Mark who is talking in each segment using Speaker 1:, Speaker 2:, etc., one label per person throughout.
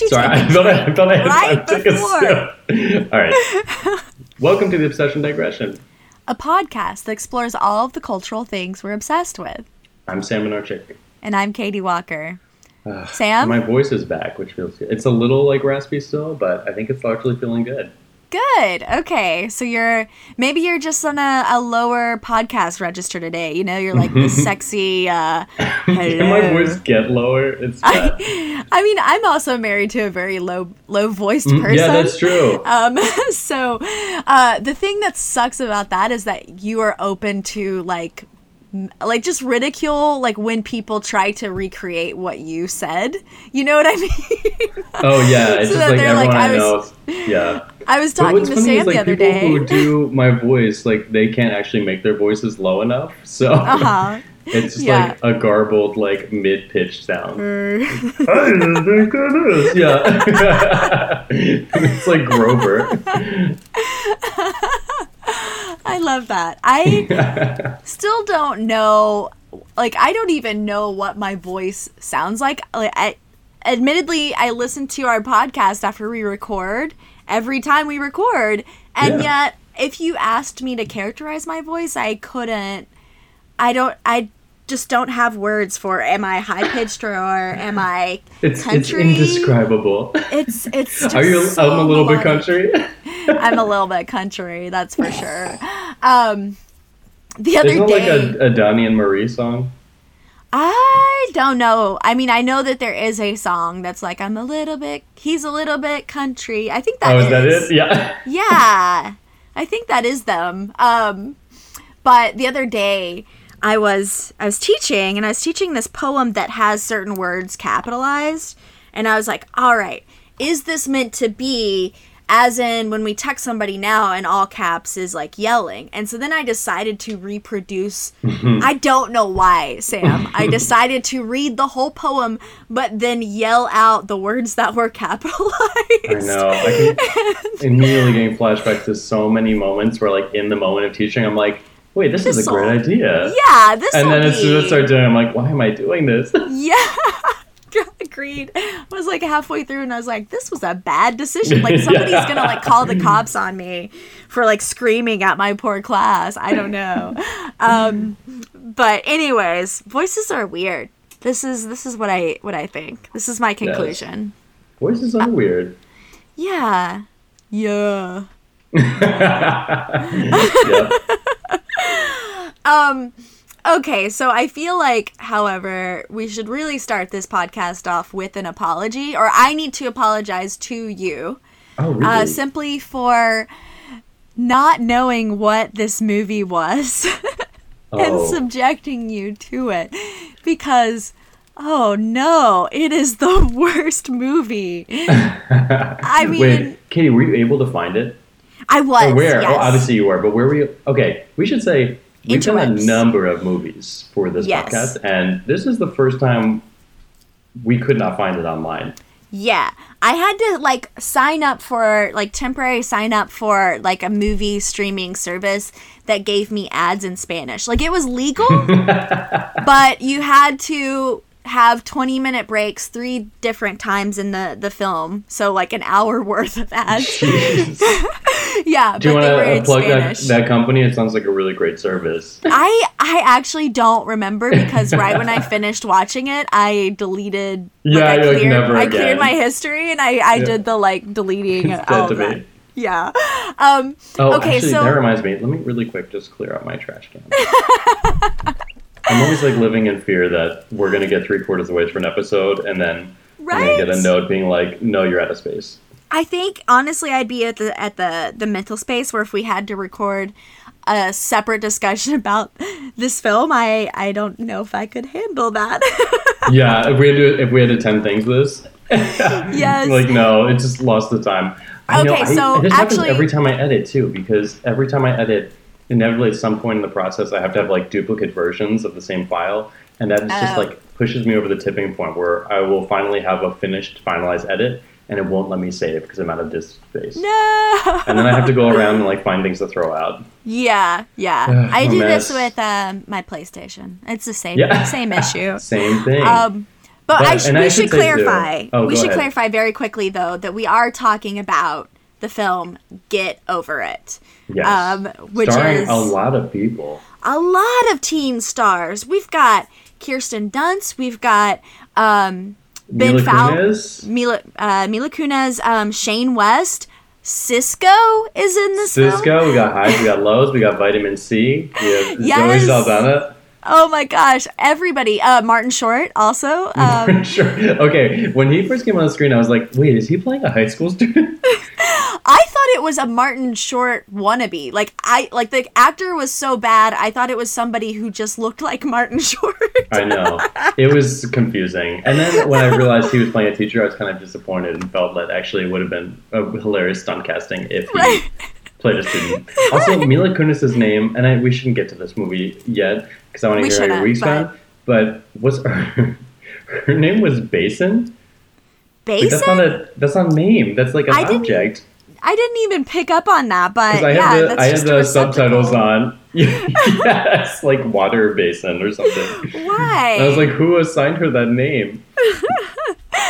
Speaker 1: You
Speaker 2: Sorry, I thought I, I thought I had
Speaker 1: right
Speaker 2: time to take a
Speaker 1: before?
Speaker 2: sip. All right. Welcome to the Obsession Digression.
Speaker 1: A podcast that explores all of the cultural things we're obsessed with.
Speaker 2: I'm Sam Minarchik.
Speaker 1: And I'm Katie Walker. Sam?
Speaker 2: My voice is back, which feels good. It's a little like raspy still, but I think it's largely feeling good.
Speaker 1: Good. Okay. So you're maybe you're just on a, a lower podcast register today. You know, you're like this sexy uh
Speaker 2: Can my voice get lower? It's bad.
Speaker 1: I mean, I'm also married to a very low low voiced person.
Speaker 2: Mm, yeah, that's true.
Speaker 1: Um, so uh, the thing that sucks about that is that you are open to like like just ridicule like when people try to recreate what you said. You know what I mean?
Speaker 2: Oh yeah, it's
Speaker 1: So
Speaker 2: just
Speaker 1: that
Speaker 2: like
Speaker 1: they're
Speaker 2: everyone
Speaker 1: like,
Speaker 2: I
Speaker 1: I
Speaker 2: know.
Speaker 1: was-
Speaker 2: Yeah.
Speaker 1: I was talking to Sam
Speaker 2: is like
Speaker 1: the other
Speaker 2: people
Speaker 1: day.
Speaker 2: who do my voice, like they can't actually make their voices low enough, so
Speaker 1: uh-huh.
Speaker 2: it's just
Speaker 1: Yeah.
Speaker 2: like a garbled, like mid-pitched sound. I didn't think of. Yeah, it's like Grover.
Speaker 1: I love that. I still don't know like I don't even know what my voice sounds like. Like I admittedly I listen to our podcast after we record every time we record and
Speaker 2: Yeah.
Speaker 1: yet if you asked me to characterize my voice, I couldn't I don't I just don't have words for am I high pitched or am I
Speaker 2: It's
Speaker 1: country?
Speaker 2: it's indescribable.
Speaker 1: It's it's
Speaker 2: Are you?
Speaker 1: so
Speaker 2: I'm a little bit country.
Speaker 1: I'm a little bit country, that's for sure. Um, the other
Speaker 2: Isn't
Speaker 1: day,
Speaker 2: like a, a Donnie and Marie song?
Speaker 1: I don't know. I mean, I know that there is a song that's like, "I'm a little bit, he's a little bit country." I think that
Speaker 2: oh, is that it? Yeah.
Speaker 1: Yeah, I think that is them. Um, but the other day, I was I was teaching, and I was teaching this poem that has certain words capitalized, and I was like, "All right, is this meant to be?" As in, when we text somebody now, and all caps is like yelling. And so then I decided to reproduce. I don't know why, Sam. I decided to read the whole poem, but then yell out the words that were capitalized.
Speaker 2: I know. I immediately getting flashbacks to so many moments where, like, in the moment of teaching, I'm like, "Wait, this is a great idea."
Speaker 1: Yeah, this
Speaker 2: is
Speaker 1: And
Speaker 2: then as soon as I
Speaker 1: be-
Speaker 2: start doing, it, I'm like, "Why am I doing this?"
Speaker 1: Yeah. Agreed. I was like halfway through and I was like, this was a bad decision. Like somebody's
Speaker 2: Yeah.
Speaker 1: gonna like call the cops on me for like screaming at my poor class. I don't know. Um but anyways, voices are weird. This is this is what I what I think. This is my conclusion.
Speaker 2: Voices are weird.
Speaker 1: Yeah. Yeah.
Speaker 2: yep.
Speaker 1: Um okay, so I feel like however, we should really start this podcast off with an apology or I need to apologize to you.
Speaker 2: Oh, really?
Speaker 1: uh, simply for not knowing what this movie was and
Speaker 2: oh.
Speaker 1: subjecting you to it because oh no it is the worst movie i mean
Speaker 2: Wait, Katie, were you able to find it?
Speaker 1: i was
Speaker 2: Or where?
Speaker 1: yes.
Speaker 2: Oh, obviously you were, but where were you? Okay, we should say we've done a number of movies for this
Speaker 1: Yes.
Speaker 2: podcast, and this is the first time we could not find it online.
Speaker 1: yeah i had to like sign up for like temporary sign up for like a movie streaming service that gave me ads in spanish like it was legal but you had to have 20 minute breaks three different times in the the film so like an hour worth of ads yeah
Speaker 2: Do you
Speaker 1: but they were
Speaker 2: want to
Speaker 1: in
Speaker 2: plug that,
Speaker 1: spanish
Speaker 2: that company? It sounds like a really great service.
Speaker 1: i i actually don't remember because right when i finished watching it i deleted
Speaker 2: Yeah,
Speaker 1: like, I
Speaker 2: you're like,
Speaker 1: cleared,
Speaker 2: never
Speaker 1: I cleared my history and i i
Speaker 2: Yeah.
Speaker 1: did the like deleting
Speaker 2: It's
Speaker 1: all of that
Speaker 2: me.
Speaker 1: yeah um
Speaker 2: Oh,
Speaker 1: Okay,
Speaker 2: actually,
Speaker 1: so-
Speaker 2: that reminds me. Let me really quick just clear out my trash can. I'm always like living in fear that we're gonna get three quarters of the way through an episode, and then I'm gonna get a note being like, "No, you're out of space."
Speaker 1: I think honestly I'd be at the at the the mental space where if we had to record a separate discussion about this film, I I don't know if I could handle that.
Speaker 2: yeah, if we had to, if we had to attend things this,
Speaker 1: Yes.
Speaker 2: like no, it just lost the time. I know,
Speaker 1: Okay,
Speaker 2: I-
Speaker 1: so
Speaker 2: this happens
Speaker 1: actually-
Speaker 2: every time I edit too, because every time I edit, inevitably at some point in the process, I have to have like duplicate versions of the same file, and that just
Speaker 1: Oh.
Speaker 2: like pushes me over the tipping point where I will finally have a finished, finalized edit, and it won't let me save because I'm out of disk space.
Speaker 1: no.
Speaker 2: And then I have to go around and like find things to throw out.
Speaker 1: Yeah, yeah.
Speaker 2: Ugh,
Speaker 1: I do this with um, my PlayStation. It's the same
Speaker 2: Yeah.
Speaker 1: same issue.
Speaker 2: Same thing.
Speaker 1: Um, But,
Speaker 2: But-
Speaker 1: I sh- we
Speaker 2: I
Speaker 1: should
Speaker 2: should
Speaker 1: clarify.
Speaker 2: Oh,
Speaker 1: we should
Speaker 2: ahead.
Speaker 1: clarify very quickly though that we are talking about the film Get Over It.
Speaker 2: Yes.
Speaker 1: Um, which
Speaker 2: Starring
Speaker 1: is
Speaker 2: a lot of people.
Speaker 1: a lot of teen stars. We've got Kirsten Dunst. We've got um, Ben
Speaker 2: Mila
Speaker 1: Fowl,
Speaker 2: Kunis,
Speaker 1: Mila uh, Mila Kunis, um, Shane West, Sisqó is in this film.
Speaker 2: Sisqó, we got highs, we got lows, we got vitamin C. We have
Speaker 1: Yes.
Speaker 2: Zoe Saldana.
Speaker 1: Oh my gosh, everybody. Uh, Martin Short also. Um,
Speaker 2: sure. Okay, when he first came on the screen, I was like, wait, is he playing a high school student?
Speaker 1: I thought it was a Martin Short wannabe. Like I like the actor was so bad. I thought it was somebody who just looked like Martin Short.
Speaker 2: I know. It was confusing. And then when I realized he was playing a teacher, I was kind of disappointed and felt that actually it would have been a hilarious stunt casting if he
Speaker 1: Right.
Speaker 2: played a student. Also, Mila Kunis' name, and I, we shouldn't get to this movie yet because I want to hear how your week's
Speaker 1: but-.
Speaker 2: But what's her, her name was Basin? Like, that's not a that's not a name. That's like an
Speaker 1: I didn't-
Speaker 2: object.
Speaker 1: I didn't even pick up on that, but
Speaker 2: I
Speaker 1: yeah,
Speaker 2: had the
Speaker 1: that's
Speaker 2: I had
Speaker 1: just
Speaker 2: the subtitles on. yes, like water basin or something.
Speaker 1: Why?
Speaker 2: And I was like, who assigned her that name?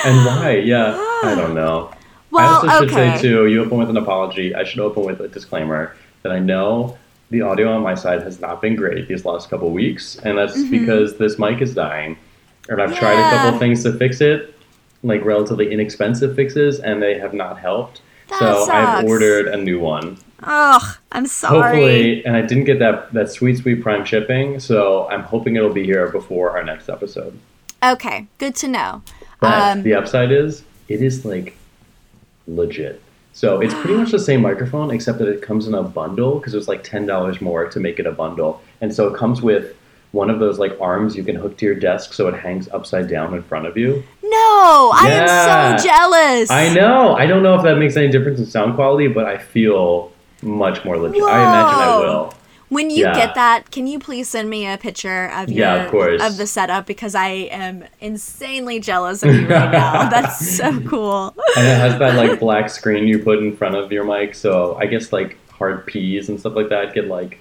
Speaker 2: and why? Yeah, I don't know. I
Speaker 1: well,
Speaker 2: also should
Speaker 1: okay.
Speaker 2: say too, you open with an apology. I should open with a disclaimer that I know the audio on my side has not been great these last couple weeks, and that's because this mic is dying, and I've tried a
Speaker 1: Mm-hmm.
Speaker 2: Couple things to fix it, like relatively inexpensive fixes, and they have not helped.
Speaker 1: That
Speaker 2: so I've ordered a new one.
Speaker 1: Ugh, I'm sorry.
Speaker 2: Hopefully, and I didn't get that that sweet sweet prime shipping, so I'm hoping it'll be here before our next episode.
Speaker 1: Okay, good to know.
Speaker 2: But
Speaker 1: Um,
Speaker 2: the upside is it is like legit. So it's pretty much the same microphone, except that it comes in a bundle because it's like ten dollars more to make it a bundle, and so it comes with one of those like arms you can hook to your desk so it hangs upside down in front of you.
Speaker 1: No, I am so jealous.
Speaker 2: I know. I don't know if that makes any difference in sound quality, but I feel much more legit. I imagine I will.
Speaker 1: When you
Speaker 2: Yeah.
Speaker 1: get that, can you please send me a picture of your
Speaker 2: Yeah, of
Speaker 1: of the setup because I am insanely jealous of you right now. That's so cool.
Speaker 2: And it has that like black screen you put in front of your mic, so I guess like hard P's and stuff like that get like.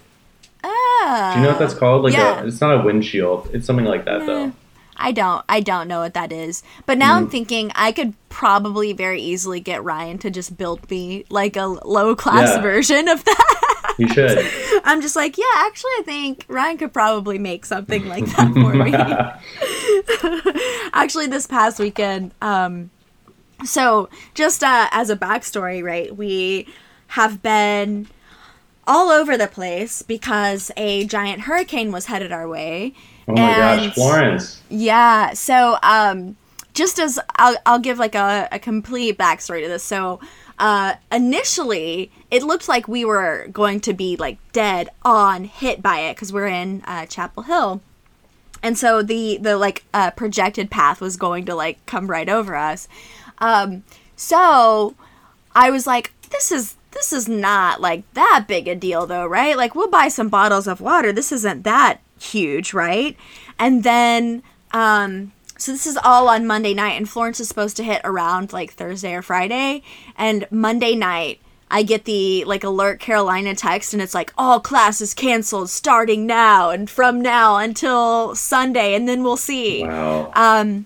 Speaker 1: Oh.
Speaker 2: Do you know what that's called? Like
Speaker 1: yeah.
Speaker 2: a, it's not a windshield. It's something like that though.
Speaker 1: I don't. I don't know what that is. But now
Speaker 2: Mm.
Speaker 1: I'm thinking I could probably very easily get Ryan to just build me like a low class
Speaker 2: Yeah.
Speaker 1: version of that.
Speaker 2: You should.
Speaker 1: I'm just like, yeah, actually, I think Ryan could probably make something like that for me. actually, this past weekend, um, so just uh, as a backstory, right, we have been all over the place because a giant hurricane was headed our way.
Speaker 2: Oh my
Speaker 1: And-
Speaker 2: gosh, Florence.
Speaker 1: yeah. So, um, just as I'll, I'll give like a, a complete backstory to this. So, uh, initially, it looked like we were going to be like dead on hit by it because we're in uh, Chapel Hill, and so the the like uh, projected path was going to like come right over us. Um, so I was like, this is this is not like that big a deal though, right? Like we'll buy some bottles of water. This isn't that huge, right? And then um so this is all on Monday night and Florence is supposed to hit around like Thursday or Friday and Monday night I get the like alert Carolina text and it's like all classes canceled starting now and from now until Sunday and then we'll see.
Speaker 2: Wow.
Speaker 1: Um,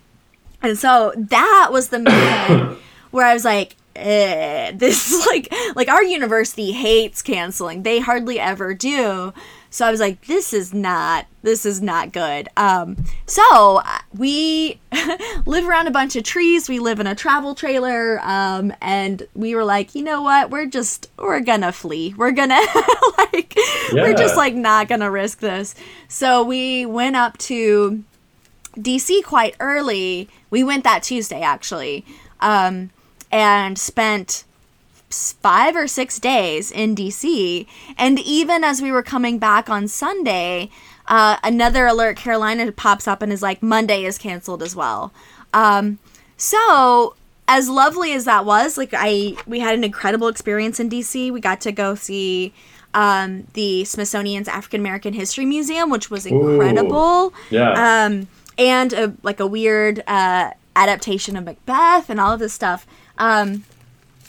Speaker 1: and so that was the moment where I was like, eh, this is like like our university hates canceling. They hardly ever do. So I was like, this is not this is not good. Um, so uh, we live around a bunch of trees. We live in a travel trailer, um, and we were like, you know what? We're just we're gonna flee. We're gonna like we're just like not gonna risk this. So we went up to DC quite early. We went that Tuesday actually, um, and spent five or six days in DC. And even as we were coming back on Sunday, uh, another alert Carolina pops up and is like, Monday is canceled as well. Um, so as lovely as that was, like I, we had an incredible experience in DC. We got to go see um, the Smithsonian's African American History Museum, which was incredible
Speaker 2: yeah.
Speaker 1: um, and a, like a weird uh, adaptation of Macbeth and all of this stuff. Um,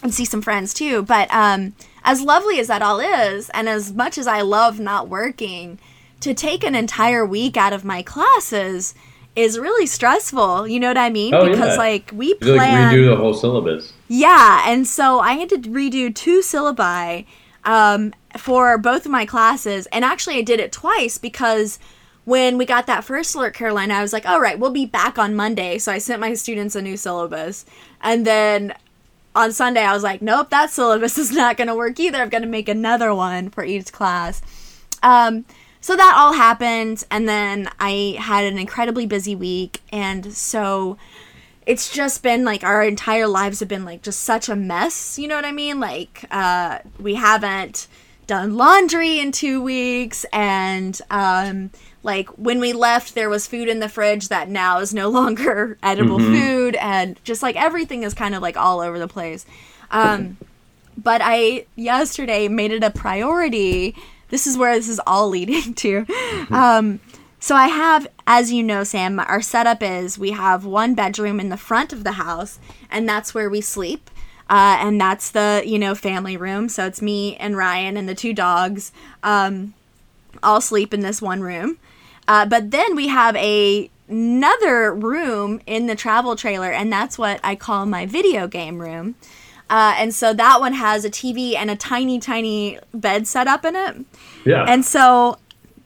Speaker 1: and see some friends too. But um, as lovely as that all is, and as much as I love not working, to take an entire week out of my classes is really stressful. You know what I mean?
Speaker 2: Oh,
Speaker 1: because
Speaker 2: yeah.
Speaker 1: like we
Speaker 2: You have like
Speaker 1: plan
Speaker 2: redo the whole syllabus.
Speaker 1: yeah, and so I had to redo two syllabi um, for both of my classes, and actually I did it twice because when we got that first alert, Carolina, I was like, "All right, we'll be back on Monday." So I sent my students a new syllabus, and then on Sunday I was like, "Nope, that syllabus is not going to work either. I'm going to make another one for each class." Um, so that all happened, and then I had an incredibly busy week, and so it's just been like our entire lives have been like just such a mess you know what i mean like uh we haven't done laundry in two weeks and um like when we left there was food in the fridge that now is no longer edible food and just like everything is kind of like all over the place. Um but i yesterday made it a priority. This is where this is all leading to. Um so I have, as you know, Sam, our setup is we have one bedroom in the front of the house, and that's where we sleep. Uh, and that's the, you know, family room. So it's me and Ryan and the two dogs um, all sleep in this one room. Uh, but then we have a another room in the travel trailer, and that's what I call my video game room. Uh, and so that one has a TV and a tiny, tiny bed set up in it.
Speaker 2: Yeah.
Speaker 1: And so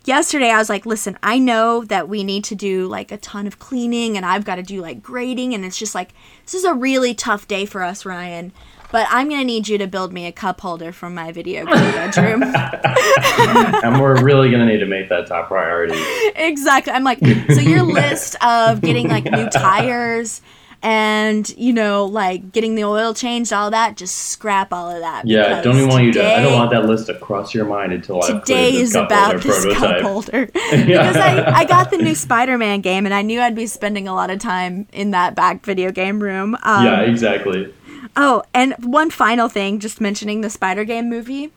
Speaker 1: yesterday I was like, listen, I know that we need to do like a ton of cleaning and I've got to do like grading and it's just like this is a really tough day for us, Ryan. But I'm gonna need you to build me a cup holder from my video game bedroom.
Speaker 2: and we're really gonna need to make that top priority.
Speaker 1: exactly. I'm like, so your list of getting like new tires and you know like getting the oil changed, all that, just scrap all of that.
Speaker 2: Yeah,
Speaker 1: because
Speaker 2: don't even want you to. I don't want that list to cross your mind until
Speaker 1: today is
Speaker 2: cup
Speaker 1: about this cup
Speaker 2: prototype.
Speaker 1: holder because I, I got the new spider-man game and i knew i'd be spending a lot of time in that back video game room um,
Speaker 2: Yeah, exactly.
Speaker 1: oh and one final thing just mentioning the spider game movie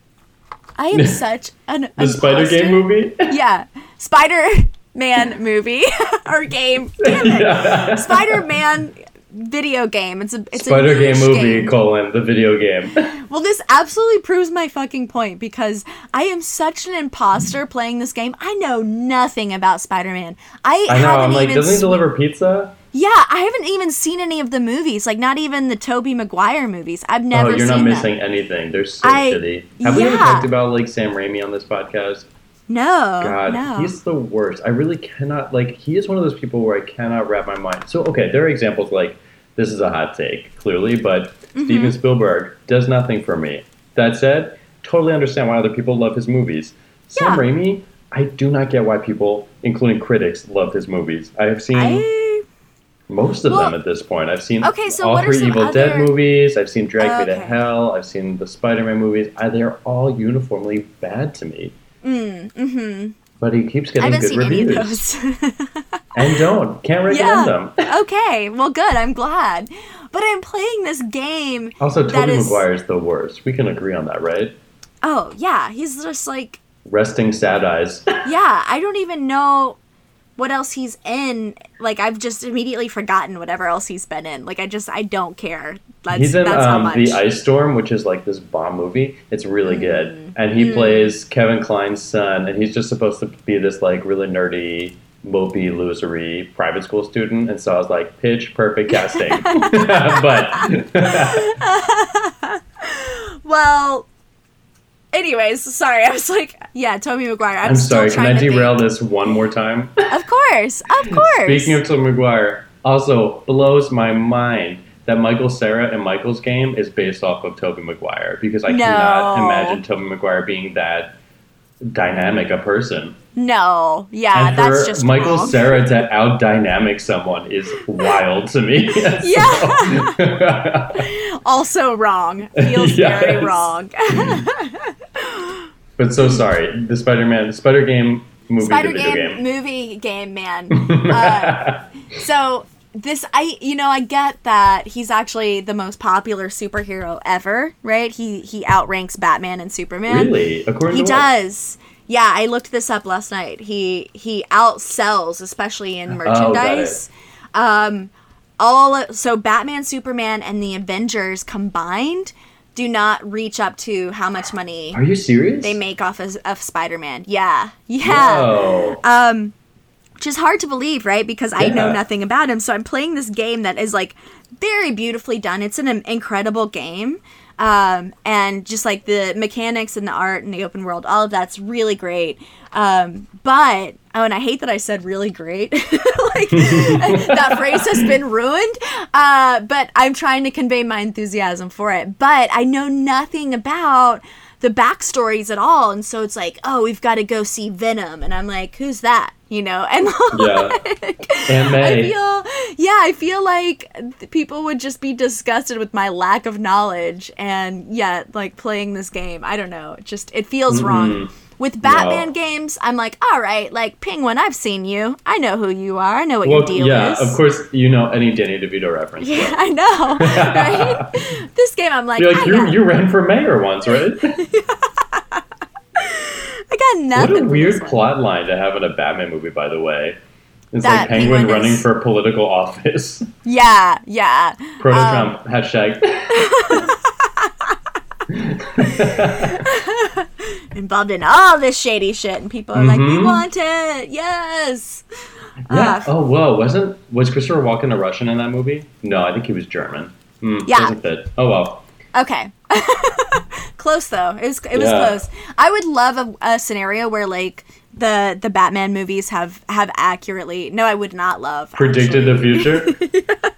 Speaker 1: i am such an
Speaker 2: The Spider Game movie.
Speaker 1: yeah spider-man movie or game damn it
Speaker 2: yeah.
Speaker 1: spider-man video game it's a it's
Speaker 2: Spider
Speaker 1: a
Speaker 2: Game movie
Speaker 1: game.
Speaker 2: colon the video game.
Speaker 1: Well, this absolutely proves my fucking point because I am such an imposter playing this game. I know nothing about Spider-Man. I,
Speaker 2: I know.
Speaker 1: haven't
Speaker 2: I'm like,
Speaker 1: even
Speaker 2: doesn't he deliver pizza?
Speaker 1: Yeah, I haven't even seen any of the movies. Like not even the Tobey Maguire movies. I've oh, never
Speaker 2: oh, you're
Speaker 1: seen
Speaker 2: not
Speaker 1: them.
Speaker 2: missing anything. They're so
Speaker 1: I-
Speaker 2: shitty. Have we ever talked about like Sam Raimi on this podcast?
Speaker 1: No,
Speaker 2: God,
Speaker 1: no.
Speaker 2: he's the worst. I really cannot like. He is one of those people where I cannot wrap my mind. So okay, there are examples like this is a hot take, clearly, but
Speaker 1: Mm-hmm.
Speaker 2: Steven Spielberg does nothing for me. That said, totally understand why other people love his movies. Sam Raimi, I do not get why people, including critics, love his movies. I have seen
Speaker 1: I
Speaker 2: most of
Speaker 1: Well,
Speaker 2: them at this point. I've seen
Speaker 1: okay, so
Speaker 2: all three Evil Dead movies. I've seen Drag Me to. Hell. I've seen the Spider-Man movies. I, they're all uniformly bad to me.
Speaker 1: mm, mm-hmm.
Speaker 2: But he keeps
Speaker 1: I
Speaker 2: getting
Speaker 1: haven't
Speaker 2: good reviews.
Speaker 1: any of those.
Speaker 2: And don't. Can't recommend them.
Speaker 1: okay, well, good. I'm glad. But I'm playing this game.
Speaker 2: Also, Tobey
Speaker 1: is-
Speaker 2: Maguire is the worst. We can agree on that, right?
Speaker 1: Oh yeah, he's just like
Speaker 2: Resting sad eyes.
Speaker 1: yeah. I don't even know what else he's in. Like I've just immediately forgotten whatever else he's been in. Like I just I don't care. That's
Speaker 2: He's in
Speaker 1: that's how
Speaker 2: um. The Ice Storm, which is like this bomb movie. It's really
Speaker 1: Mm.
Speaker 2: good. And he plays Kevin Kline's son, and he's just supposed to be this like really nerdy, mopey, losery private school student. And so I was like, pitch perfect casting. but
Speaker 1: well, anyways, sorry. I was like, yeah, Tobey Maguire. I'm,
Speaker 2: I'm
Speaker 1: still
Speaker 2: sorry, can I derail
Speaker 1: think.
Speaker 2: this one more time?
Speaker 1: Of course, of course.
Speaker 2: Speaking of Tobey Maguire, also blows my mind that Michael Cera and Molly's Game is based off of Tobey Maguire because I cannot imagine Tobey Maguire being that dynamic a person.
Speaker 1: no, yeah,
Speaker 2: and
Speaker 1: that's just
Speaker 2: Michael
Speaker 1: wrong.
Speaker 2: Cera to out dynamic someone is wild to me.
Speaker 1: Yeah. also wrong. Feels very wrong.
Speaker 2: but so sorry. The Spider-Man, the Spider Game movie,
Speaker 1: Spider game,
Speaker 2: game.
Speaker 1: movie game man. Uh, so this I you know I get that he's actually the most popular superhero ever, right? He he outranks Batman and Superman.
Speaker 2: really? According
Speaker 1: He
Speaker 2: to what?
Speaker 1: does. Yeah, I looked this up last night. He he outsells, especially in
Speaker 2: merchandise. Oh,
Speaker 1: merchandise. um, all so Batman, Superman, and the Avengers combined do not reach up to how much money
Speaker 2: Are you serious?
Speaker 1: they make off of, of Spider-Man. Yeah, yeah.
Speaker 2: Whoa.
Speaker 1: Um, which is hard to believe, right? Because I know nothing about him. So I'm playing this game that is like very beautifully done. It's an incredible game. Um, and just like the mechanics and the art and the open world, all of that's really great. Um, but oh, and I hate that I said really great. like that phrase has been ruined. Uh, but I'm trying to convey my enthusiasm for it. But I know nothing about the backstories at all, and so it's like, oh, we've got to go see Venom, and I'm like, who's that? You know, and
Speaker 2: Yeah.
Speaker 1: like,
Speaker 2: Aunt
Speaker 1: I feel, yeah, I feel like people would just be disgusted with my lack of knowledge, and yet, like playing this game, I don't know, it just it feels mm-hmm. wrong. With Batman games, I'm like, all right, like Penguin, I've seen you. I know who you are. I know what
Speaker 2: Well,
Speaker 1: your deal
Speaker 2: yeah,
Speaker 1: is.
Speaker 2: of course you know any Danny DeVito reference.
Speaker 1: Yeah,
Speaker 2: but-
Speaker 1: I know, right? this game, I'm like,
Speaker 2: You're
Speaker 1: I,
Speaker 2: like you,
Speaker 1: got,
Speaker 2: you ran for mayor once, right?
Speaker 1: I got nothing.
Speaker 2: what a weird plot line to have in a Batman movie, by the way. It's
Speaker 1: That
Speaker 2: like Penguin,
Speaker 1: Penguin
Speaker 2: running
Speaker 1: is-
Speaker 2: for political office.
Speaker 1: Yeah, yeah.
Speaker 2: Proto
Speaker 1: Um,
Speaker 2: Trump hashtag.
Speaker 1: Involved in all this shady shit, and people are like, we
Speaker 2: Mhm.
Speaker 1: want it. Yes.
Speaker 2: yeah.
Speaker 1: Uh,
Speaker 2: oh, whoa. Wasn't was Christopher Walken a Russian in that movie? No, I think he was German. Hmm,
Speaker 1: Yeah.
Speaker 2: Doesn't fit. Oh well.
Speaker 1: Okay. close though. It was it was
Speaker 2: Yeah.
Speaker 1: close. I would love a, a scenario where like the the Batman movies have have accurately. No, I would not love.
Speaker 2: Predicted
Speaker 1: actually.
Speaker 2: the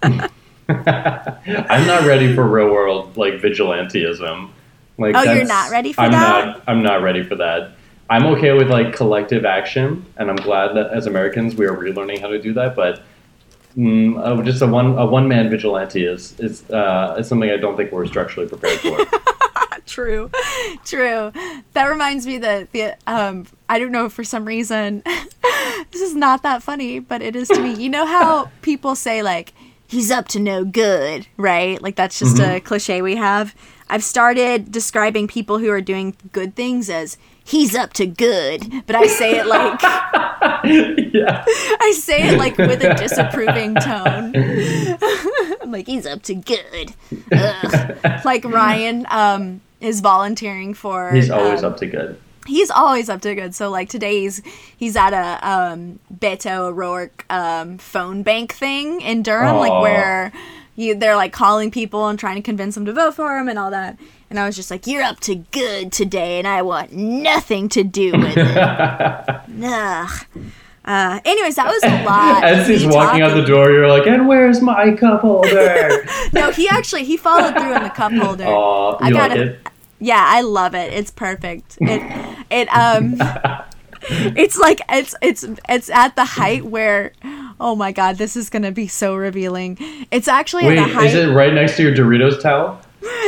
Speaker 2: future. I'm not ready for real world like vigilantism. Like
Speaker 1: Oh, you're not ready for
Speaker 2: I'm
Speaker 1: that?
Speaker 2: Not, I'm not ready for that. I'm okay with like collective action, and I'm glad that as Americans we are relearning how to do that. But mm, uh, just a one a one man vigilante is is uh, is something I don't think we're structurally prepared for.
Speaker 1: True, true. That reminds me that the um I don't know for some reason this is not that funny, but it is to me. You know how people say like he's up to no good, right? Like that's just a cliche we have. I've started describing people who are doing good things as he's up to good, but I say it like
Speaker 2: yeah.
Speaker 1: I say it like with a disapproving tone. I'm like, he's up to good. Ugh. Like Ryan um, is volunteering for.
Speaker 2: He's always
Speaker 1: um,
Speaker 2: up to good.
Speaker 1: He's always up to good. So like today he's he's at a um, Beto O'Rourke um, phone bank thing in Durham,
Speaker 2: Aw.
Speaker 1: like where you they're like calling people and trying to convince them to vote for him and all that. And I was just like, "You're up to good today, and I want nothing to do with it." Ugh. Uh, anyways, that was a lot.
Speaker 2: As he's walking out the door, you're like, "And where's my cup holder?"
Speaker 1: No, he actually he followed through on the cup holder.
Speaker 2: Aw,
Speaker 1: I
Speaker 2: you like it?
Speaker 1: Yeah, I love it. It's perfect. It it um it's like it's it's it's at the height where oh my god, this is gonna be so revealing. It's actually
Speaker 2: Wait,
Speaker 1: at a height.
Speaker 2: is it right next to your Doritos towel?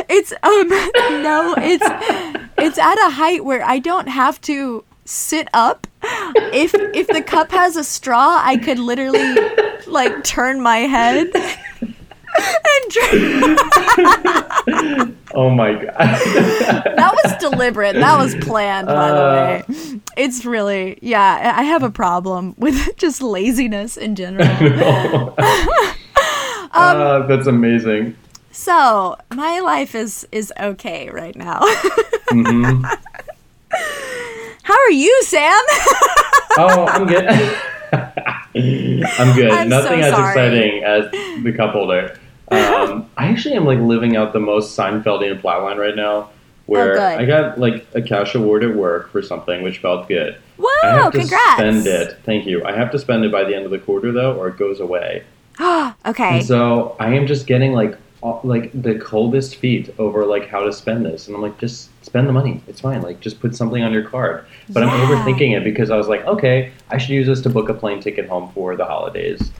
Speaker 1: It's um no, it's it's at a height where I don't have to sit up. If if the cup has a straw, I could literally like turn my head and drink.
Speaker 2: Oh my god.
Speaker 1: That was deliberate. That was planned, by
Speaker 2: Uh.
Speaker 1: the way. It's really yeah, I have a problem with just laziness in general. Um,
Speaker 2: Uh, that's amazing.
Speaker 1: So, my life is is okay right now.
Speaker 2: hmm
Speaker 1: How are you, Sam?
Speaker 2: Oh, I'm good. I'm good.
Speaker 1: I'm
Speaker 2: Nothing
Speaker 1: so
Speaker 2: as
Speaker 1: sorry.
Speaker 2: exciting as the cup holder. Um, I actually am like living out the most Seinfeldian plotline right now, where
Speaker 1: Oh.
Speaker 2: I got like a cash award at work for something, which felt good. I
Speaker 1: Whoa,
Speaker 2: have to
Speaker 1: congrats.
Speaker 2: spend it. Thank you. I have to spend it by the end of the quarter though, or it goes away.
Speaker 1: okay.
Speaker 2: And so I am just getting like all, like the coldest feet over like how to spend this, and I'm like, just spend the money. It's fine. Like just put something on your card. But I'm overthinking it because I was like, okay, I should use this to book a plane ticket home for the holidays.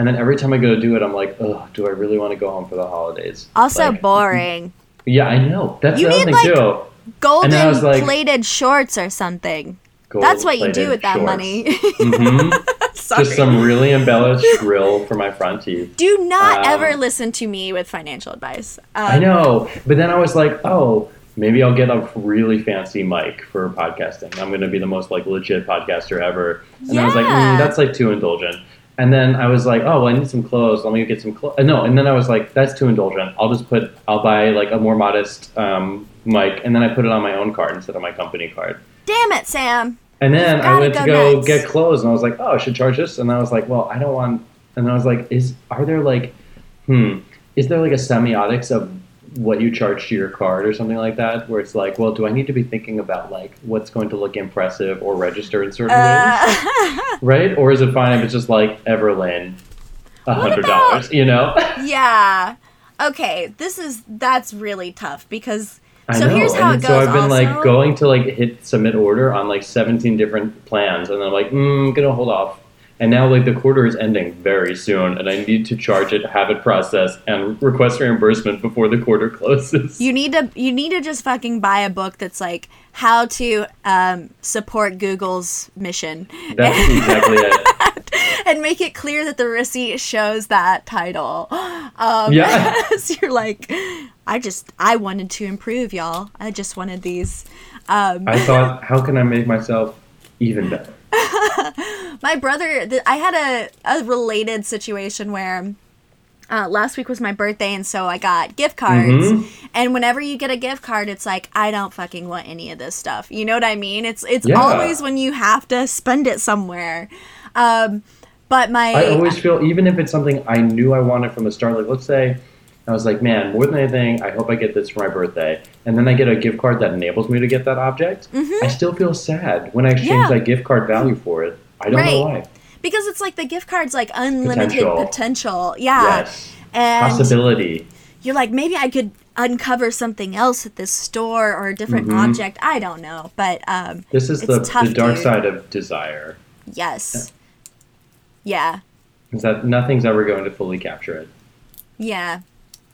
Speaker 2: And then every time I go to do it, I'm like, oh, do I really want to go home for the holidays?
Speaker 1: Also
Speaker 2: Like,
Speaker 1: boring.
Speaker 2: yeah, I know. That's
Speaker 1: You
Speaker 2: the other thing
Speaker 1: like,
Speaker 2: too.
Speaker 1: Golden
Speaker 2: I was like-
Speaker 1: plated shorts or something. That's what you do with that
Speaker 2: shorts.
Speaker 1: money.
Speaker 2: hmm
Speaker 1: Sorry.
Speaker 2: Just some really embellished grill for my front teeth.
Speaker 1: do not
Speaker 2: Um,
Speaker 1: ever listen to me with financial advice. Um,
Speaker 2: I know, but then I was like, oh, maybe I'll get a really fancy mic for podcasting. I'm going to be the most like legit podcaster ever. And I was like, mm, that's like too indulgent. And then I was like, oh, well, I need some clothes. Let me get some clothes. No, and then I was like, that's too indulgent. I'll just put, I'll buy like a more modest um, mic, and then I put it on my own card instead of my company card.
Speaker 1: Damn it, Sam.
Speaker 2: And then I went to
Speaker 1: go
Speaker 2: go
Speaker 1: nuts.
Speaker 2: get clothes, and I was like, "Oh, I should charge this." And I was like, "Well, I don't want." And I was like, "Is are there like, hmm, is there like a semiotics of what you charge to your card or something like that, where it's like, well, do I need to be thinking about like what's going to look impressive or register in certain ways,
Speaker 1: Uh,
Speaker 2: right? Or is it fine if it's just like Everlane, a hundred dollars, you know?"
Speaker 1: yeah. Okay, this is that's really tough because
Speaker 2: I
Speaker 1: so
Speaker 2: know.
Speaker 1: here's how
Speaker 2: and
Speaker 1: it goes.
Speaker 2: so I've been like going to like hit submit order on like 17 different plans, and then I'm like, mm, I'm gonna hold off. And now like the quarter is ending very soon, and I need to charge it, have it processed, and request reimbursement before the quarter closes.
Speaker 1: You need to you need to just fucking buy a book that's like how to um, support Google's mission
Speaker 2: That's exactly it.
Speaker 1: and make it clear that the receipt shows that title. Um,
Speaker 2: Yeah.
Speaker 1: so you're like, I just I wanted to improve, y'all. I just wanted these. Um,
Speaker 2: I thought, how can I make myself even better?
Speaker 1: my brother, th- I had a, a related situation where uh, last week was my birthday, and so I got gift cards.
Speaker 2: Mhm.
Speaker 1: And whenever you get a gift card, it's like I don't fucking want any of this stuff. You know what I mean? It's it's
Speaker 2: Yeah.
Speaker 1: always when you have to spend it somewhere. Um, but my
Speaker 2: I always feel, even if it's something I knew I wanted from the start, like let's say I was like, man, more than anything, I hope I get this for my birthday. And then I get a gift card that enables me to get that object. I still feel sad when I exchange
Speaker 1: Mm-hmm. Yeah.
Speaker 2: that gift card value for it. I don't know why.
Speaker 1: because it's like the gift card's like unlimited
Speaker 2: Potential.
Speaker 1: potential. Yeah.
Speaker 2: Yes.
Speaker 1: And
Speaker 2: Possibility.
Speaker 1: you're like maybe I could uncover something else at this store or a different
Speaker 2: Mhm.
Speaker 1: object. I don't know, but um,
Speaker 2: This is
Speaker 1: It's
Speaker 2: the, the dark
Speaker 1: dude.
Speaker 2: side of desire.
Speaker 1: yes, yeah,
Speaker 2: Is that nothing's ever going to fully capture it.
Speaker 1: yeah,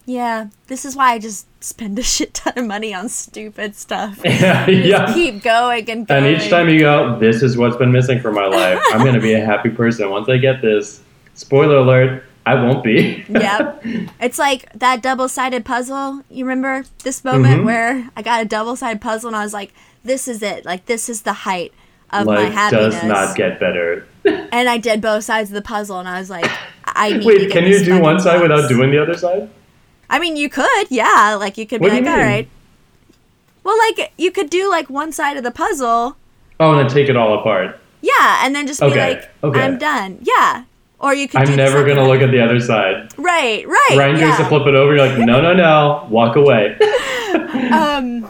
Speaker 1: yeah. This is why I just spend a shit ton of money on stupid stuff.
Speaker 2: yeah.
Speaker 1: Just keep going and going.
Speaker 2: And each time you go, this is what's been missing from my life. I'm going to be a happy person. Once I get this, spoiler alert, I won't be.
Speaker 1: Yep. It's like that double sided puzzle. You remember this moment
Speaker 2: Mhm.
Speaker 1: where I got a double sided puzzle and I was like, this is it. Like, this is the height of my
Speaker 2: Life
Speaker 1: happiness.
Speaker 2: does not get better.
Speaker 1: and I did both sides of the puzzle and I was like, I need to
Speaker 2: Wait, can you do one side without doing the other side?
Speaker 1: I mean, you could, yeah. Like, you could
Speaker 2: What
Speaker 1: be like, all right. Well, like, you could do like one side of the puzzle.
Speaker 2: Oh, and then take it all apart.
Speaker 1: Yeah. And then just be
Speaker 2: Okay,
Speaker 1: like,
Speaker 2: okay.
Speaker 1: I'm done. Yeah. Or you could do
Speaker 2: I'm never going to look at the other side.
Speaker 1: Right, right.
Speaker 2: Ryan
Speaker 1: yeah.
Speaker 2: goes to flip it over. You're like, no, no, no. Walk away.
Speaker 1: Um,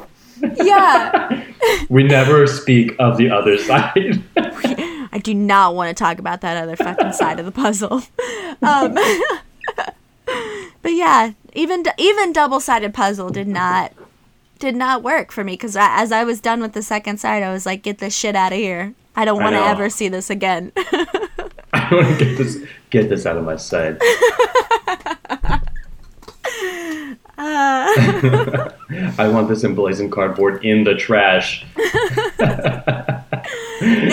Speaker 1: yeah.
Speaker 2: we never speak of the other side.
Speaker 1: I do not want to talk about that other fucking side of the puzzle. Um, but yeah, even even double sided puzzle did not did not work for me because as I was done with the second side, I was like, "Get this shit out of here! I don't want to ever see this again."
Speaker 2: I want to get this get this out of my sight.
Speaker 1: Uh,
Speaker 2: I want this emblazoned cardboard in the trash.
Speaker 1: no,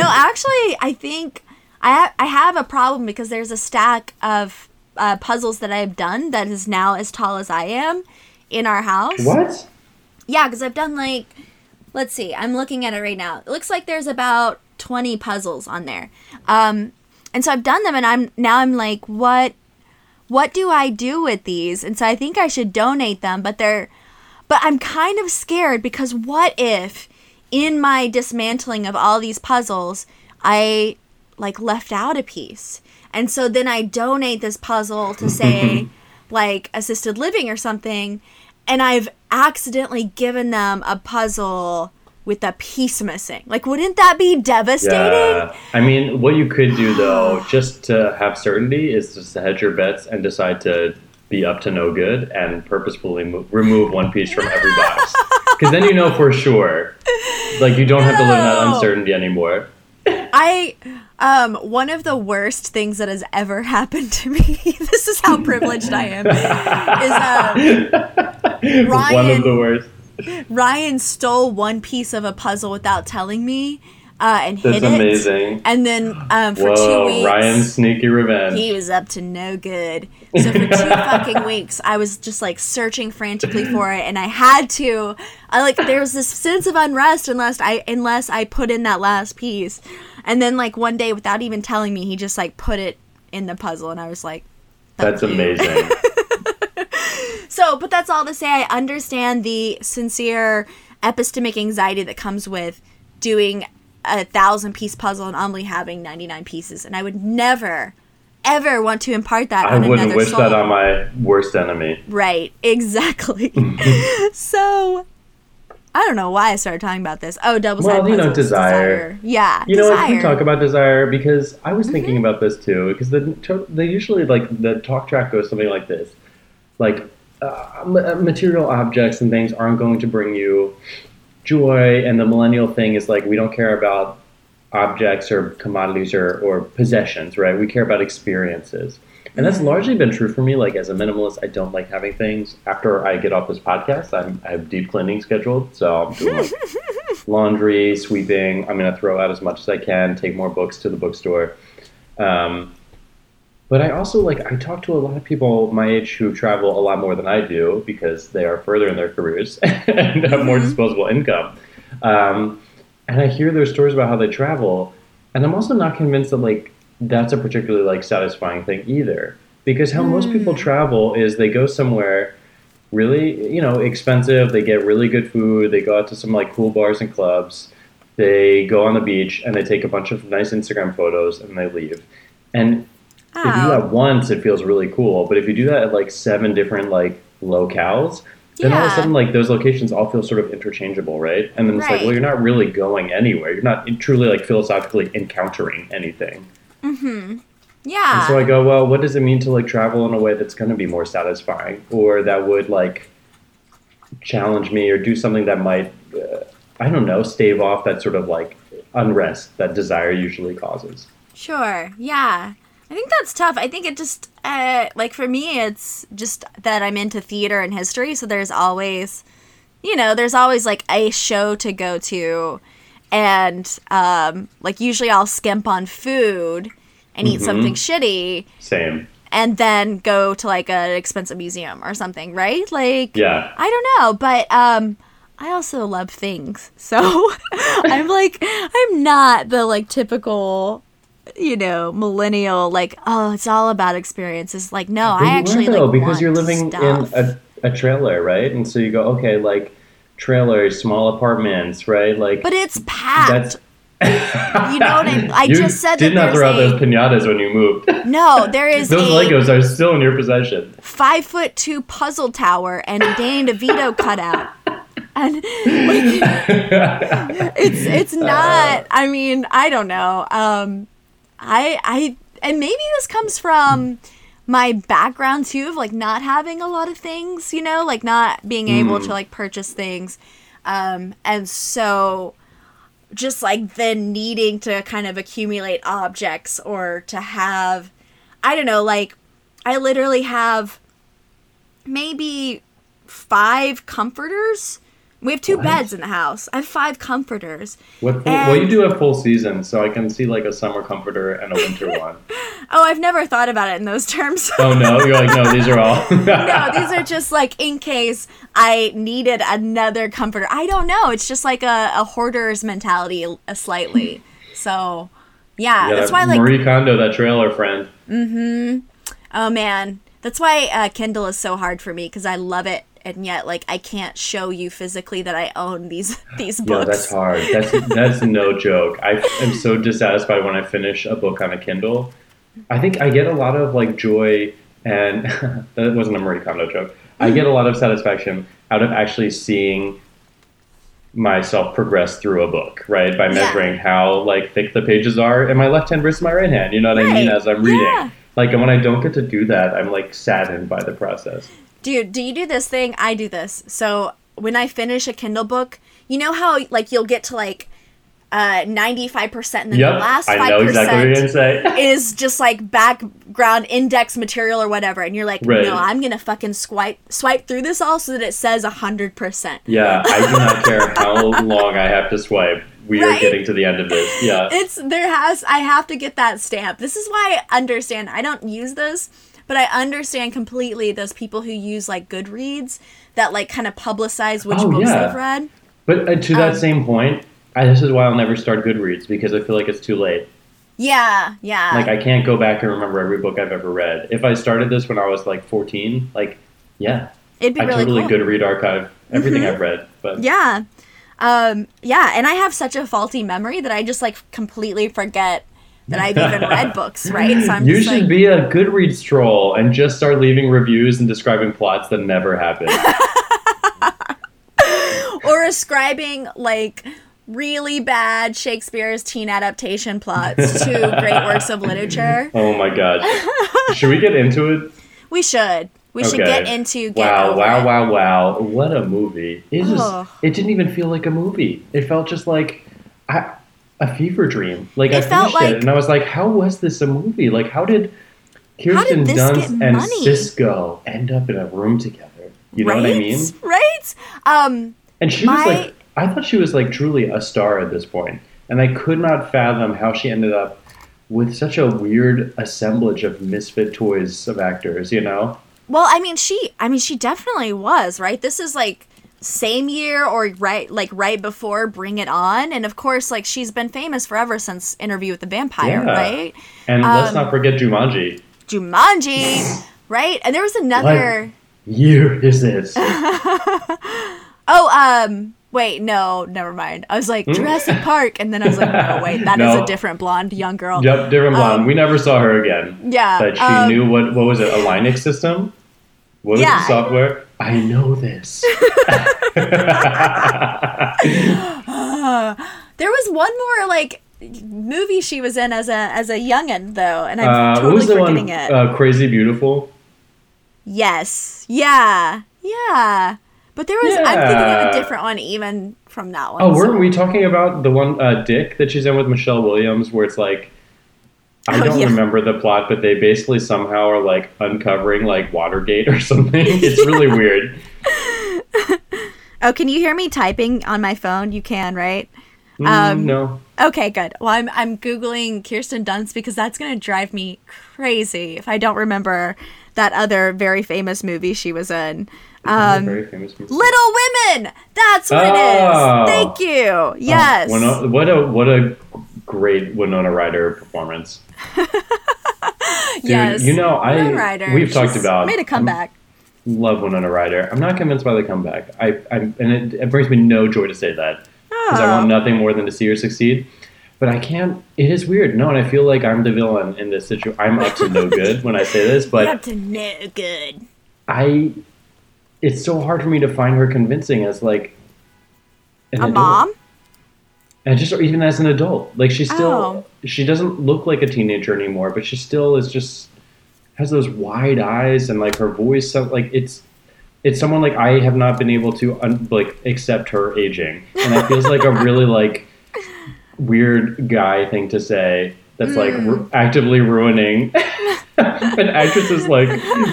Speaker 1: actually, I think I ha- I have a problem because there's a stack of uh, puzzles that I've done that is now as tall as I am in our house.
Speaker 2: What?
Speaker 1: Yeah, because I've done like, let's see, I'm looking at it right now. It looks like there's about 20 puzzles on there. Um, and so I've done them, and I'm now I'm like, what, what do I do with these? And so I think I should donate them, but they're, but I'm kind of scared because what if, in my dismantling of all these puzzles, I like left out a piece, and so then I donate this puzzle to say, mm-hmm. like assisted living or something, and I've accidentally given them a puzzle with a piece missing. Like, wouldn't that be devastating?
Speaker 2: Yeah. I mean, what you could do though, just to have certainty, is just to hedge your bets and decide to be up to no good and purposefully mo- remove one piece from every box. Because then you know for sure, like you don't have to live in that uncertainty anymore.
Speaker 1: I um one of the worst things that has ever happened to me. this is how privileged I am. Is uh,
Speaker 2: One
Speaker 1: Ryan-
Speaker 2: of the worst.
Speaker 1: Ryan stole one piece of a puzzle without telling me, uh, and
Speaker 2: That's
Speaker 1: hid it.
Speaker 2: amazing.
Speaker 1: And then um, for two
Speaker 2: Whoa,
Speaker 1: weeks,
Speaker 2: Ryan's sneaky revenge.
Speaker 1: he was up to no good. So for two fucking weeks, I was just like searching frantically for it, and I had to. I like there was this sense of unrest unless I unless I put in that last piece, and then like one day without even telling me, he just like put it in the puzzle, and I was like,
Speaker 2: That's
Speaker 1: you."
Speaker 2: amazing.
Speaker 1: So, but that's all to say, I understand the sincere epistemic anxiety that comes with doing a thousand piece puzzle and only having 99 pieces. And I would never, ever want to impart that
Speaker 2: I
Speaker 1: on
Speaker 2: wouldn't wish
Speaker 1: soul.
Speaker 2: that on my worst enemy.
Speaker 1: Right, exactly. so, I don't know why I started talking about this. Oh, double sided
Speaker 2: Well, you know,
Speaker 1: puzzles,
Speaker 2: desire.
Speaker 1: Yeah,
Speaker 2: You know
Speaker 1: desire. Mm-hmm.
Speaker 2: We can talk about desire because I was thinking about this too. Because the they usually like the talk track goes something like this, like uh, material objects and things aren't going to bring you joy, and the millennial thing is like we don't care about objects or commodities or, or possessions, right? We care about experiences. And that's largely been true for me. Like as a minimalist, I don't like having things. After I get off this podcast, I'm, I have deep cleaning scheduled, so I'm doing like laundry, sweeping. I'm going to throw out as much as I can, take more books to the bookstore. Um, but I also like I talk to a lot of people my age who travel a lot more than I do because they are further in their careers and have more disposable income. Um, and I hear their stories about how they travel, and I'm also not convinced that like that's a particularly like satisfying thing either. Because how most people travel is they go somewhere really, you know, expensive, they get really good food, they go out to some like cool bars and clubs, they go on the beach and they take a bunch of nice Instagram photos and they leave. And if you do
Speaker 1: Oh.
Speaker 2: that once, it feels really cool. But if you do that at like seven different like locales, then all of a sudden like those locations all feel sort of interchangeable, right? And then it's like, well, you're not really going anywhere. You're not truly like philosophically encountering anything. Mm-hmm.
Speaker 1: Yeah.
Speaker 2: And so I go, well, what does it mean to like travel in a way that's going to be more satisfying, or that would like challenge me, or do something that might, uh, I don't know, stave off that sort of like unrest that desire usually causes.
Speaker 1: Sure. Yeah. I think that's tough. I think it just uh, like for me it's just that I'm into theater and history, so there's always you know, there's always like a show to go to and um like usually I'll skimp on food and eat something shitty
Speaker 2: Same.
Speaker 1: and then go to like an expensive museum or something, right? Like
Speaker 2: Yeah.
Speaker 1: I don't know, but um I also love things. So I'm like I'm not the like typical you know, millennial like oh, it's all about experiences. Like no, I actually
Speaker 2: though,
Speaker 1: like
Speaker 2: because you're living
Speaker 1: stuff.
Speaker 2: in a, a trailer, right? And so you go, okay, like trailers, small apartments, right? Like
Speaker 1: But it's packed.
Speaker 2: that's.
Speaker 1: You know what I- I
Speaker 2: You
Speaker 1: just said
Speaker 2: did
Speaker 1: that
Speaker 2: not throw out those pinatas when you moved.
Speaker 1: no, there is
Speaker 2: those Legos are still in your possession.
Speaker 1: five foot two puzzle tower and a Danny DeVito cutout. And it's it's not i mean i don't know um i i and maybe this comes from my background too of like not having a lot of things you know like not being able to like purchase things. Um and so just like the needing to kind of accumulate objects or to have i don't know like i literally have maybe five comforters we have two
Speaker 2: What?
Speaker 1: beds in the house i have five comforters
Speaker 2: What, well, you do have full season, so I can see like a summer comforter and a winter one.
Speaker 1: oh i've never thought about it in those terms
Speaker 2: Oh no, you're like no, these are all.
Speaker 1: no, these are just like in case I needed another comforter. I don't know. It's just like a, a hoarder's mentality, uh, slightly. So, yeah,
Speaker 2: Yeah,
Speaker 1: that's
Speaker 2: that
Speaker 1: why like
Speaker 2: Marie Kondo, that trailer friend. Mm-hmm.
Speaker 1: Oh man, that's why uh, Kindle is so hard for me because I love it, and yet like I can't show you physically that I own these these
Speaker 2: Yeah,
Speaker 1: books.
Speaker 2: that's hard. That's that's no joke. I am so dissatisfied when I finish a book on a Kindle. I think I get a lot of like joy, and that wasn't a Marie Kondo joke. I get a lot of satisfaction out of actually seeing myself progress through a book, right? By
Speaker 1: Yeah.
Speaker 2: measuring how like thick the pages are in my left hand versus my right hand. You know what I mean? As I'm reading.
Speaker 1: Yeah.
Speaker 2: Like, and when I don't get to do that, I'm like saddened by the process.
Speaker 1: Dude, do you do this thing? I do this. So when I finish a Kindle book, you know how like you'll get to like uh 95% and then
Speaker 2: Yep,
Speaker 1: the last 5%
Speaker 2: exactly what you're gonna say.
Speaker 1: is just like background index material or whatever and you're like
Speaker 2: Right.
Speaker 1: no i'm gonna fucking swipe swipe through this all so that it says 100%
Speaker 2: Yeah, I do not care how long I have to swipe. We are getting to the end of this. Yeah.
Speaker 1: it's there has i have to get that stamp this is why i understand i don't use this but i understand completely those people who use like goodreads that like kind of publicize which
Speaker 2: Oh,
Speaker 1: books
Speaker 2: yeah.
Speaker 1: they've read
Speaker 2: But uh, to that
Speaker 1: Um,
Speaker 2: same point, I, this is why I'll never start Goodreads because I feel like it's too late.
Speaker 1: yeah yeah
Speaker 2: Like I can't go back and remember every book I've ever read. If I started this when I was like 14, like yeah,
Speaker 1: it'd be
Speaker 2: I
Speaker 1: really
Speaker 2: totally
Speaker 1: cool
Speaker 2: Goodread archive everything
Speaker 1: Mhm.
Speaker 2: I've read. But
Speaker 1: Yeah. Um, yeah, and I have such a faulty memory that I just like completely forget that I've even read books, right? So I'm
Speaker 2: you should
Speaker 1: like,
Speaker 2: be a Goodreads troll and just start leaving reviews and describing plots that never happened.
Speaker 1: or ascribing like really bad Shakespeare's teen adaptation plots to great works of literature.
Speaker 2: oh my god. Should we get into it?
Speaker 1: We should. We should get into get
Speaker 2: Wow, wow,
Speaker 1: it.
Speaker 2: wow, wow. What a movie. It just
Speaker 1: Oh.
Speaker 2: it didn't even feel like a movie. It felt just like I, a fever dream. Like I
Speaker 1: It felt
Speaker 2: finished
Speaker 1: like-
Speaker 2: it and I was like, how was this a movie? Like how did Kirsten
Speaker 1: this
Speaker 2: Dunst and? Sisqó end up in a room together? You know
Speaker 1: right?
Speaker 2: what I mean?
Speaker 1: Right? Um,
Speaker 2: And she
Speaker 1: My-
Speaker 2: was like, I thought she was like truly a star at this point, and I could not fathom how she ended up with such a weird assemblage of misfit toys of actors. You know?
Speaker 1: well, I mean, she, I mean, she definitely was right. This is like same year or right, like right before Bring It On, and of course, like she's been famous forever since Interview with the Vampire,
Speaker 2: Yeah.
Speaker 1: right?
Speaker 2: And let's
Speaker 1: Um,
Speaker 2: not forget Jumanji.
Speaker 1: Jumanji, right? And there was another.
Speaker 2: Year is this?
Speaker 1: Oh, um, wait, no, never mind. I was like Jurassic Park, and then I was like, no, wait, that is
Speaker 2: Hmm? No.
Speaker 1: a different blonde young girl.
Speaker 2: yep, different blonde.
Speaker 1: Um,
Speaker 2: we never saw her again.
Speaker 1: Yeah,
Speaker 2: But she
Speaker 1: um,
Speaker 2: knew what what was it? A Linux system? What was
Speaker 1: Yeah.
Speaker 2: the software? I know this.
Speaker 1: There was one more like movie she was in as a as a youngin though, and I'm
Speaker 2: uh,
Speaker 1: totally
Speaker 2: was the
Speaker 1: forgetting
Speaker 2: one?
Speaker 1: it.
Speaker 2: Uh, Crazy Beautiful.
Speaker 1: yes, yeah, yeah. But there was I'm thinking of a different one even from that one.
Speaker 2: Oh,
Speaker 1: so-
Speaker 2: weren't we talking about the one uh, Dick that she's in with Michelle Williams, where it's like I
Speaker 1: Oh,
Speaker 2: don't
Speaker 1: yeah.
Speaker 2: remember the plot, but they basically somehow are like uncovering like Watergate or something. It's really weird.
Speaker 1: Oh, can you hear me typing on my phone? You can, right?
Speaker 2: Mm,
Speaker 1: Um,
Speaker 2: no,
Speaker 1: Okay, good. Well, I'm I'm googling Kirsten Dunst because that's gonna drive me crazy if I don't remember that other very famous movie she was in. Um,
Speaker 2: very famous movie.
Speaker 1: Little Women. That's what
Speaker 2: Oh.
Speaker 1: it is. Thank you. Yes.
Speaker 2: Oh, what a what a great Winona Ryder performance. Dude,
Speaker 1: yes.
Speaker 2: you know I
Speaker 1: Winona Ryder.
Speaker 2: we've talked
Speaker 1: She's
Speaker 2: about
Speaker 1: made a comeback.
Speaker 2: love Winona Ryder. I'm not convinced by the comeback. I, I and it, it brings me no joy to say that because I want
Speaker 1: Oh.
Speaker 2: nothing more than to see her succeed. But I can't. It is weird. No, and I feel like I'm the villain in this situation. I'm up to no good when I say this,
Speaker 1: You're
Speaker 2: but
Speaker 1: up to no good.
Speaker 2: I. It's so hard for me to find her convincing as like
Speaker 1: A
Speaker 2: adult. And just even as an adult. Like she still,
Speaker 1: Oh.
Speaker 2: she doesn't look like a teenager anymore, but she still is just has those wide eyes and like her voice. So, like it's it's someone like I have not been able to un- like accept her aging, and it feels like a really like weird guy thing to say. That's like
Speaker 1: Mm.
Speaker 2: ru- actively ruining an actress's like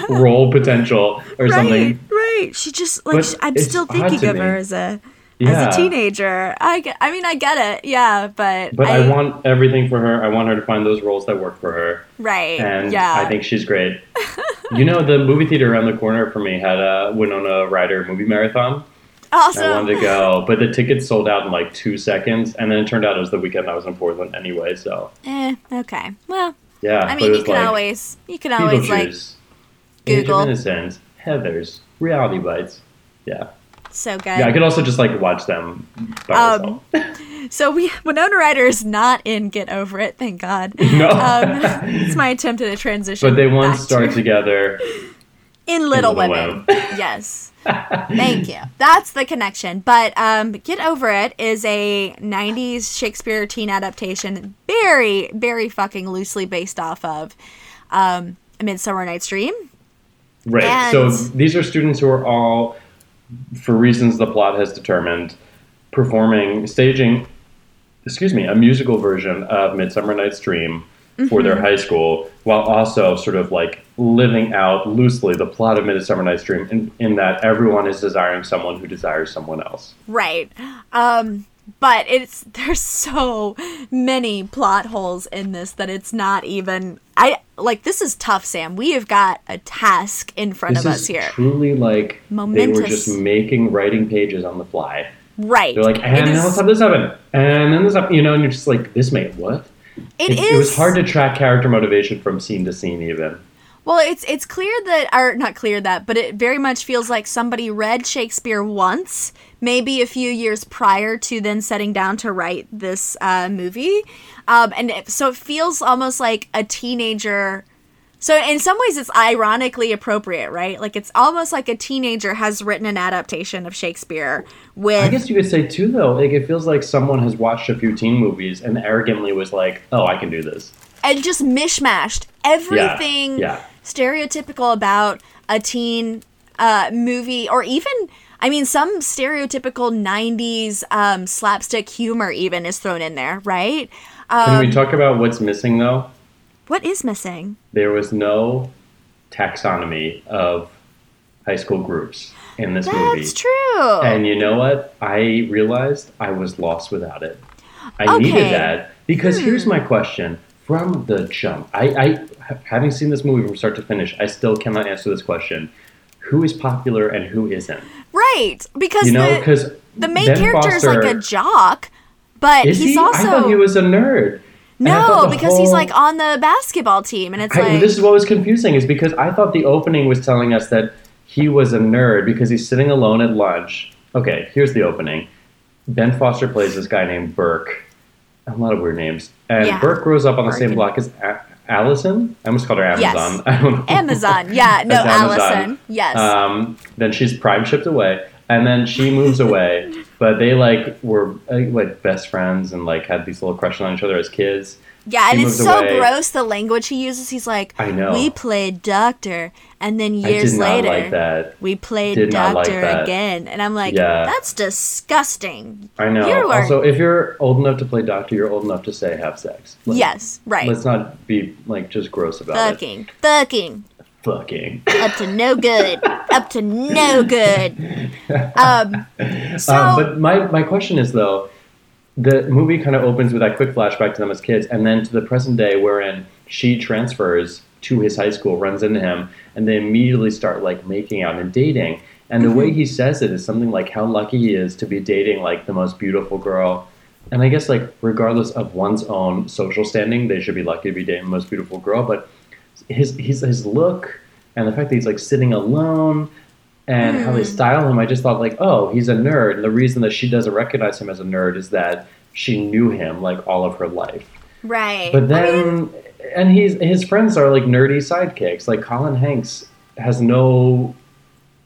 Speaker 2: role potential or
Speaker 1: Right,
Speaker 2: something.
Speaker 1: right. She just like
Speaker 2: But
Speaker 1: I'm still thinking of
Speaker 2: me.
Speaker 1: her as a
Speaker 2: Yeah.
Speaker 1: as a teenager. I get, I mean I get it. Yeah, but
Speaker 2: But I, want everything for her. I want her to find those roles that work for her.
Speaker 1: right.
Speaker 2: and
Speaker 1: yeah.
Speaker 2: I think she's great. you know, the movie theater around the corner for me had a Winona Ryder movie marathon.
Speaker 1: awesome.
Speaker 2: I wanted to go, but the tickets sold out in like two seconds, and then it turned out it was the weekend I was in Portland anyway. So
Speaker 1: Eh, okay. Well,
Speaker 2: yeah,
Speaker 1: I mean you can
Speaker 2: like
Speaker 1: always you can always like
Speaker 2: Beetlejuice, Age
Speaker 1: Google.
Speaker 2: of Innocence, Heather's, Reality Bites. Yeah,
Speaker 1: so good.
Speaker 2: yeah. I could also just like watch them by
Speaker 1: Um,
Speaker 2: myself.
Speaker 1: So we Winona Ryder is not in Get Over It, thank God.
Speaker 2: no,
Speaker 1: Um, it's my attempt at a transition.
Speaker 2: but they once starred
Speaker 1: to-
Speaker 2: together.
Speaker 1: in Little,
Speaker 2: Little
Speaker 1: Women.
Speaker 2: Women.
Speaker 1: yes. Thank you. That's the connection. But um, Get Over It is a 90s Shakespeare teen adaptation, very, very fucking loosely based off of um, A Midsummer Night's Dream.
Speaker 2: Right.
Speaker 1: And-
Speaker 2: so these are students who are all, for reasons the plot has determined, performing, staging, excuse me, a musical version of Midsummer Night's Dream for their high school, while also sort of like living out loosely the plot of Midsummer Night's Dream in, in that everyone is desiring someone who desires someone else.
Speaker 1: Right. Um, but it's there's so many plot holes in this that it's not even I like this is tough, Sam. We have got a task in front
Speaker 2: This
Speaker 1: of us here.
Speaker 2: truly like they were just making writing pages on the fly.
Speaker 1: Right.
Speaker 2: They're like, and now let's have this happen, and then this happen, you know, and you're just like, this made what?
Speaker 1: it
Speaker 2: it,
Speaker 1: is
Speaker 2: it was hard to track character motivation from scene to scene even
Speaker 1: Well, it's it's clear that, or not clear that, but it very much feels like somebody read Shakespeare once, maybe a few years prior to then setting down to write this uh, movie, um, and it, so it feels almost like a teenager. So in some ways, it's ironically appropriate, right? Like it's almost like a teenager has written an adaptation of Shakespeare with.
Speaker 2: I guess you could say too, though. Like it feels like someone has watched a few teen movies and arrogantly was like, "Oh, I can do this."
Speaker 1: and just mishmashed everything
Speaker 2: yeah.
Speaker 1: Stereotypical about a teen uh, movie or even i mean some stereotypical 90s um, slapstick humor even is thrown in there right
Speaker 2: Can
Speaker 1: um,
Speaker 2: we talk about what's missing though?
Speaker 1: what is missing
Speaker 2: There was no taxonomy of high school groups in this movie.
Speaker 1: that's true
Speaker 2: And you know what? I realized I was lost without it. I
Speaker 1: Okay. Hmm.
Speaker 2: needed that because here's my question from the jump. I, I, having seen this movie from start to finish, I still cannot answer this question: Who is popular and who isn't?
Speaker 1: right because
Speaker 2: You know,
Speaker 1: the,
Speaker 2: because
Speaker 1: the main character is like a jock but
Speaker 2: Is
Speaker 1: he's
Speaker 2: he?
Speaker 1: also
Speaker 2: I thought he was a nerd. And I thought
Speaker 1: no
Speaker 2: the
Speaker 1: because he's like on the basketball team and it's
Speaker 2: I,
Speaker 1: like
Speaker 2: this is what was confusing is because I thought the opening was telling us that he was a nerd because he's sitting alone at lunch. Okay, here's the opening. Ben Foster plays this guy named Burke. A lot of weird names. And
Speaker 1: Yeah.
Speaker 2: Burke grows up on the
Speaker 1: Burke
Speaker 2: same block as a- Allison. I almost called her
Speaker 1: Yes.
Speaker 2: Amazon. I don't know.
Speaker 1: amazon yeah no
Speaker 2: Amazon.
Speaker 1: allison yes
Speaker 2: Um, then she's prime shipped away, and then she moves away. But they like were like best friends and like had these little crushes on each other as kids.
Speaker 1: Yeah, and it's so
Speaker 2: away.
Speaker 1: gross the language he uses. He's like,
Speaker 2: I know.
Speaker 1: We played doctor, and then years later,
Speaker 2: like that.
Speaker 1: we played
Speaker 2: Did like
Speaker 1: doctor
Speaker 2: that.
Speaker 1: again. And I'm like,
Speaker 2: Yeah.
Speaker 1: That's disgusting.
Speaker 2: I know.
Speaker 1: You are-
Speaker 2: Also, if you're old enough to play doctor, you're old enough to say have sex. Like,
Speaker 1: yes, right.
Speaker 2: Let's not be like just gross about it.
Speaker 1: Fucking, fucking,
Speaker 2: Fucking.
Speaker 1: up to no good, up to no good. Um, so
Speaker 2: um, but my my question is though, the movie kind of opens with that quick flashback to them as kids, and then to the present day, wherein she transfers to his high school, runs into him, and they immediately start like making out and dating. And the
Speaker 1: Mm-hmm.
Speaker 2: way he says it is something like how lucky he is to be dating like the most beautiful girl. And I guess like regardless of one's own social standing, they should be lucky to be dating the most beautiful girl. But his his his look and the fact that he's like sitting alone and how they
Speaker 1: Hmm.
Speaker 2: style him, I just thought like, oh, he's a nerd. And the reason that she doesn't recognize him as a nerd is that she knew him like all of her life.
Speaker 1: right.
Speaker 2: But
Speaker 1: I
Speaker 2: then,
Speaker 1: mean,
Speaker 2: and he's his friends are like nerdy sidekicks. Like Colin Hanks has no,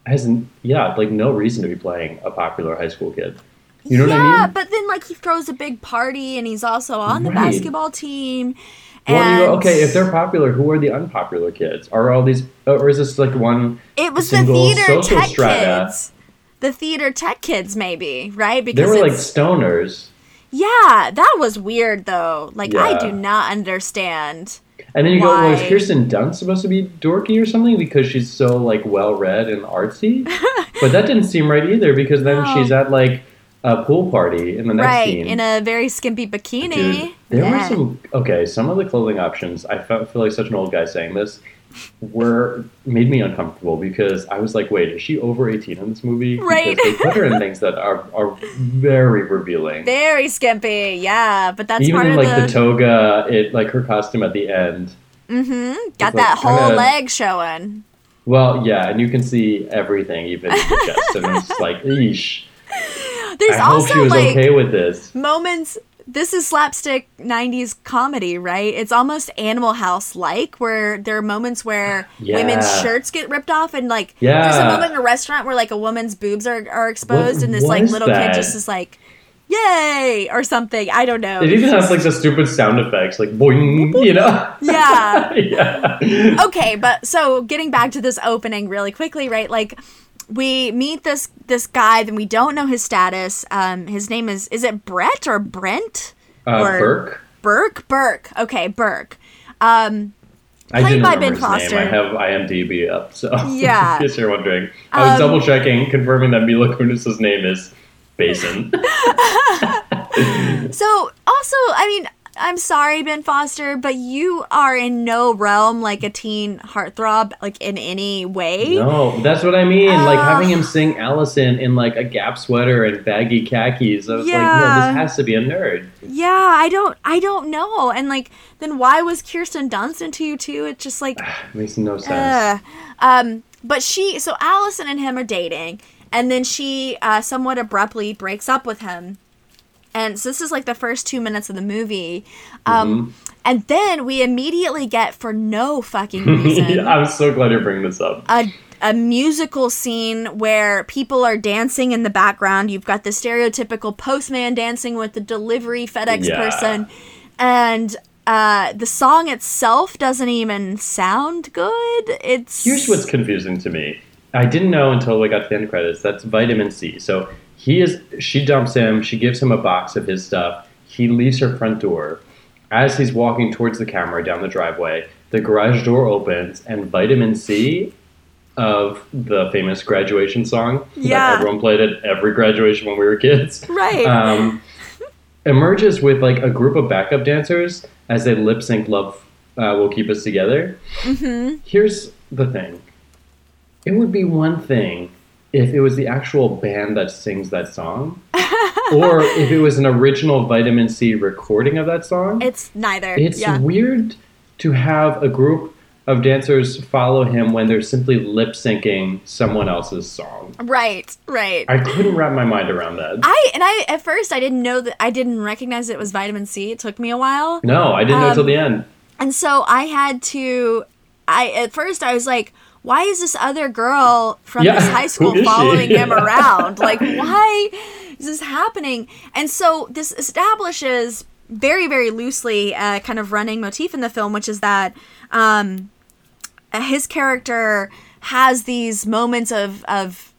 Speaker 2: has yeah, like no reason to be playing a popular high school kid. You know
Speaker 1: yeah,
Speaker 2: what I mean?
Speaker 1: but then like he throws a big party, and he's also on the
Speaker 2: Right.
Speaker 1: basketball team.
Speaker 2: Well,
Speaker 1: And
Speaker 2: you go, okay, if they're popular, who are the unpopular kids? Are all these, or is this like one?
Speaker 1: It was the theater
Speaker 2: social
Speaker 1: tech
Speaker 2: strata.
Speaker 1: kids. The theater tech kids, maybe, right? Because they
Speaker 2: were like stoners,
Speaker 1: yeah, that was weird though. Like I do not understand.
Speaker 2: and then you go, well, is Kirsten Dunst supposed to be dorky or something because she's so like well read and artsy? but that didn't seem right either because then
Speaker 1: No.
Speaker 2: she's at like a pool party in the next
Speaker 1: right
Speaker 2: scene.
Speaker 1: in a very skimpy bikini.
Speaker 2: Dude, there were some okay. Some of the clothing options, I felt, feel like such an old guy saying this, were made me uncomfortable because I was like, wait, is she over eighteen in this movie?
Speaker 1: Right.
Speaker 2: Because they put her in things that are are very revealing.
Speaker 1: very skimpy. Yeah, but that's
Speaker 2: Even in like the,
Speaker 1: the.
Speaker 2: toga, it like her costume at the end.
Speaker 1: mm-hmm. Got
Speaker 2: like,
Speaker 1: that whole
Speaker 2: kinda-
Speaker 1: leg showing.
Speaker 2: Well, yeah, and you can see everything, even the chest, and it's like, eesh.
Speaker 1: There's
Speaker 2: I hope
Speaker 1: also
Speaker 2: she was
Speaker 1: like
Speaker 2: okay with this.
Speaker 1: moments this is slapstick 90s comedy right it's almost animal house like where there are moments where women's shirts get ripped off and like there's a moment in a restaurant where like a woman's boobs are, are exposed and this like little
Speaker 2: that?
Speaker 1: kid just is like yay or something i don't know
Speaker 2: It even has like the stupid sound effects, like boing, you know?
Speaker 1: yeah
Speaker 2: yeah.
Speaker 1: okay but so getting back to this opening really quickly right like we meet this this guy then we don't know his status um his name is is it brett or brent
Speaker 2: Uh,
Speaker 1: Or-
Speaker 2: Burke.
Speaker 1: burke burke okay burke um
Speaker 2: I
Speaker 1: Played
Speaker 2: didn't
Speaker 1: by Ben
Speaker 2: his name. I
Speaker 1: Foster.
Speaker 2: have IMDb up, so
Speaker 1: Yeah.
Speaker 2: in case you're wondering, I was
Speaker 1: Um,
Speaker 2: double checking, confirming that Mila Kunis's name is Basin.
Speaker 1: so also i mean I'm sorry, Ben Foster, but you are in no realm like a teen heartthrob, like in any way.
Speaker 2: No, that's what I mean. like
Speaker 1: Uh.
Speaker 2: having him sing Allison in like a Gap sweater and baggy khakis. I was like, no, this has to be a nerd.
Speaker 1: Yeah, I don't, I don't know. And like, then why was Kirsten Dunst into you too? It's just like,
Speaker 2: makes no sense.
Speaker 1: Ugh. Um, but she, so Allison and him are dating, and then she uh, somewhat abruptly breaks up with him. And so this is like the first two minutes of the movie. Um, And then we immediately get, for no fucking reason,
Speaker 2: I'm so glad you're bringing this up.
Speaker 1: a, a musical scene where people are dancing in the background. You've got the stereotypical postman dancing with the delivery FedEx
Speaker 2: Yeah.
Speaker 1: person. And uh, the song itself doesn't even sound good. It's
Speaker 2: Here's what's confusing to me. I didn't know until we got to the end credits. That's vitamin C. So he is. She dumps him. She gives him a box of his stuff. He leaves her front door. As he's walking towards the camera down the driveway, the garage door opens, and vitamin C of the famous graduation song
Speaker 1: Yeah.
Speaker 2: that everyone played at every graduation when we were kids.
Speaker 1: right.
Speaker 2: um, emerges with like a group of backup dancers as they lip sync "Love uh, Will Keep Us Together."
Speaker 1: Mm-hmm.
Speaker 2: Here's the thing: it would be one thing if it was the actual band that sings that song, or if it was an original Vitamin C recording of that song.
Speaker 1: it's neither.
Speaker 2: It's
Speaker 1: yeah.
Speaker 2: weird to have a group of dancers follow him when they're simply lip syncing someone else's song.
Speaker 1: Right. Right.
Speaker 2: I couldn't wrap my mind around that.
Speaker 1: I and I at first I didn't know that I didn't recognize it was vitamin C. It took me a while.
Speaker 2: no, I didn't know
Speaker 1: Um,
Speaker 2: until the end.
Speaker 1: And so I had to I at first I was like, why is this other girl from
Speaker 2: Yeah,
Speaker 1: this high school
Speaker 2: who is she?
Speaker 1: following him around? Like why is this happening? And so this establishes very very loosely a kind of running motif in the film which is that um his character has these moments of of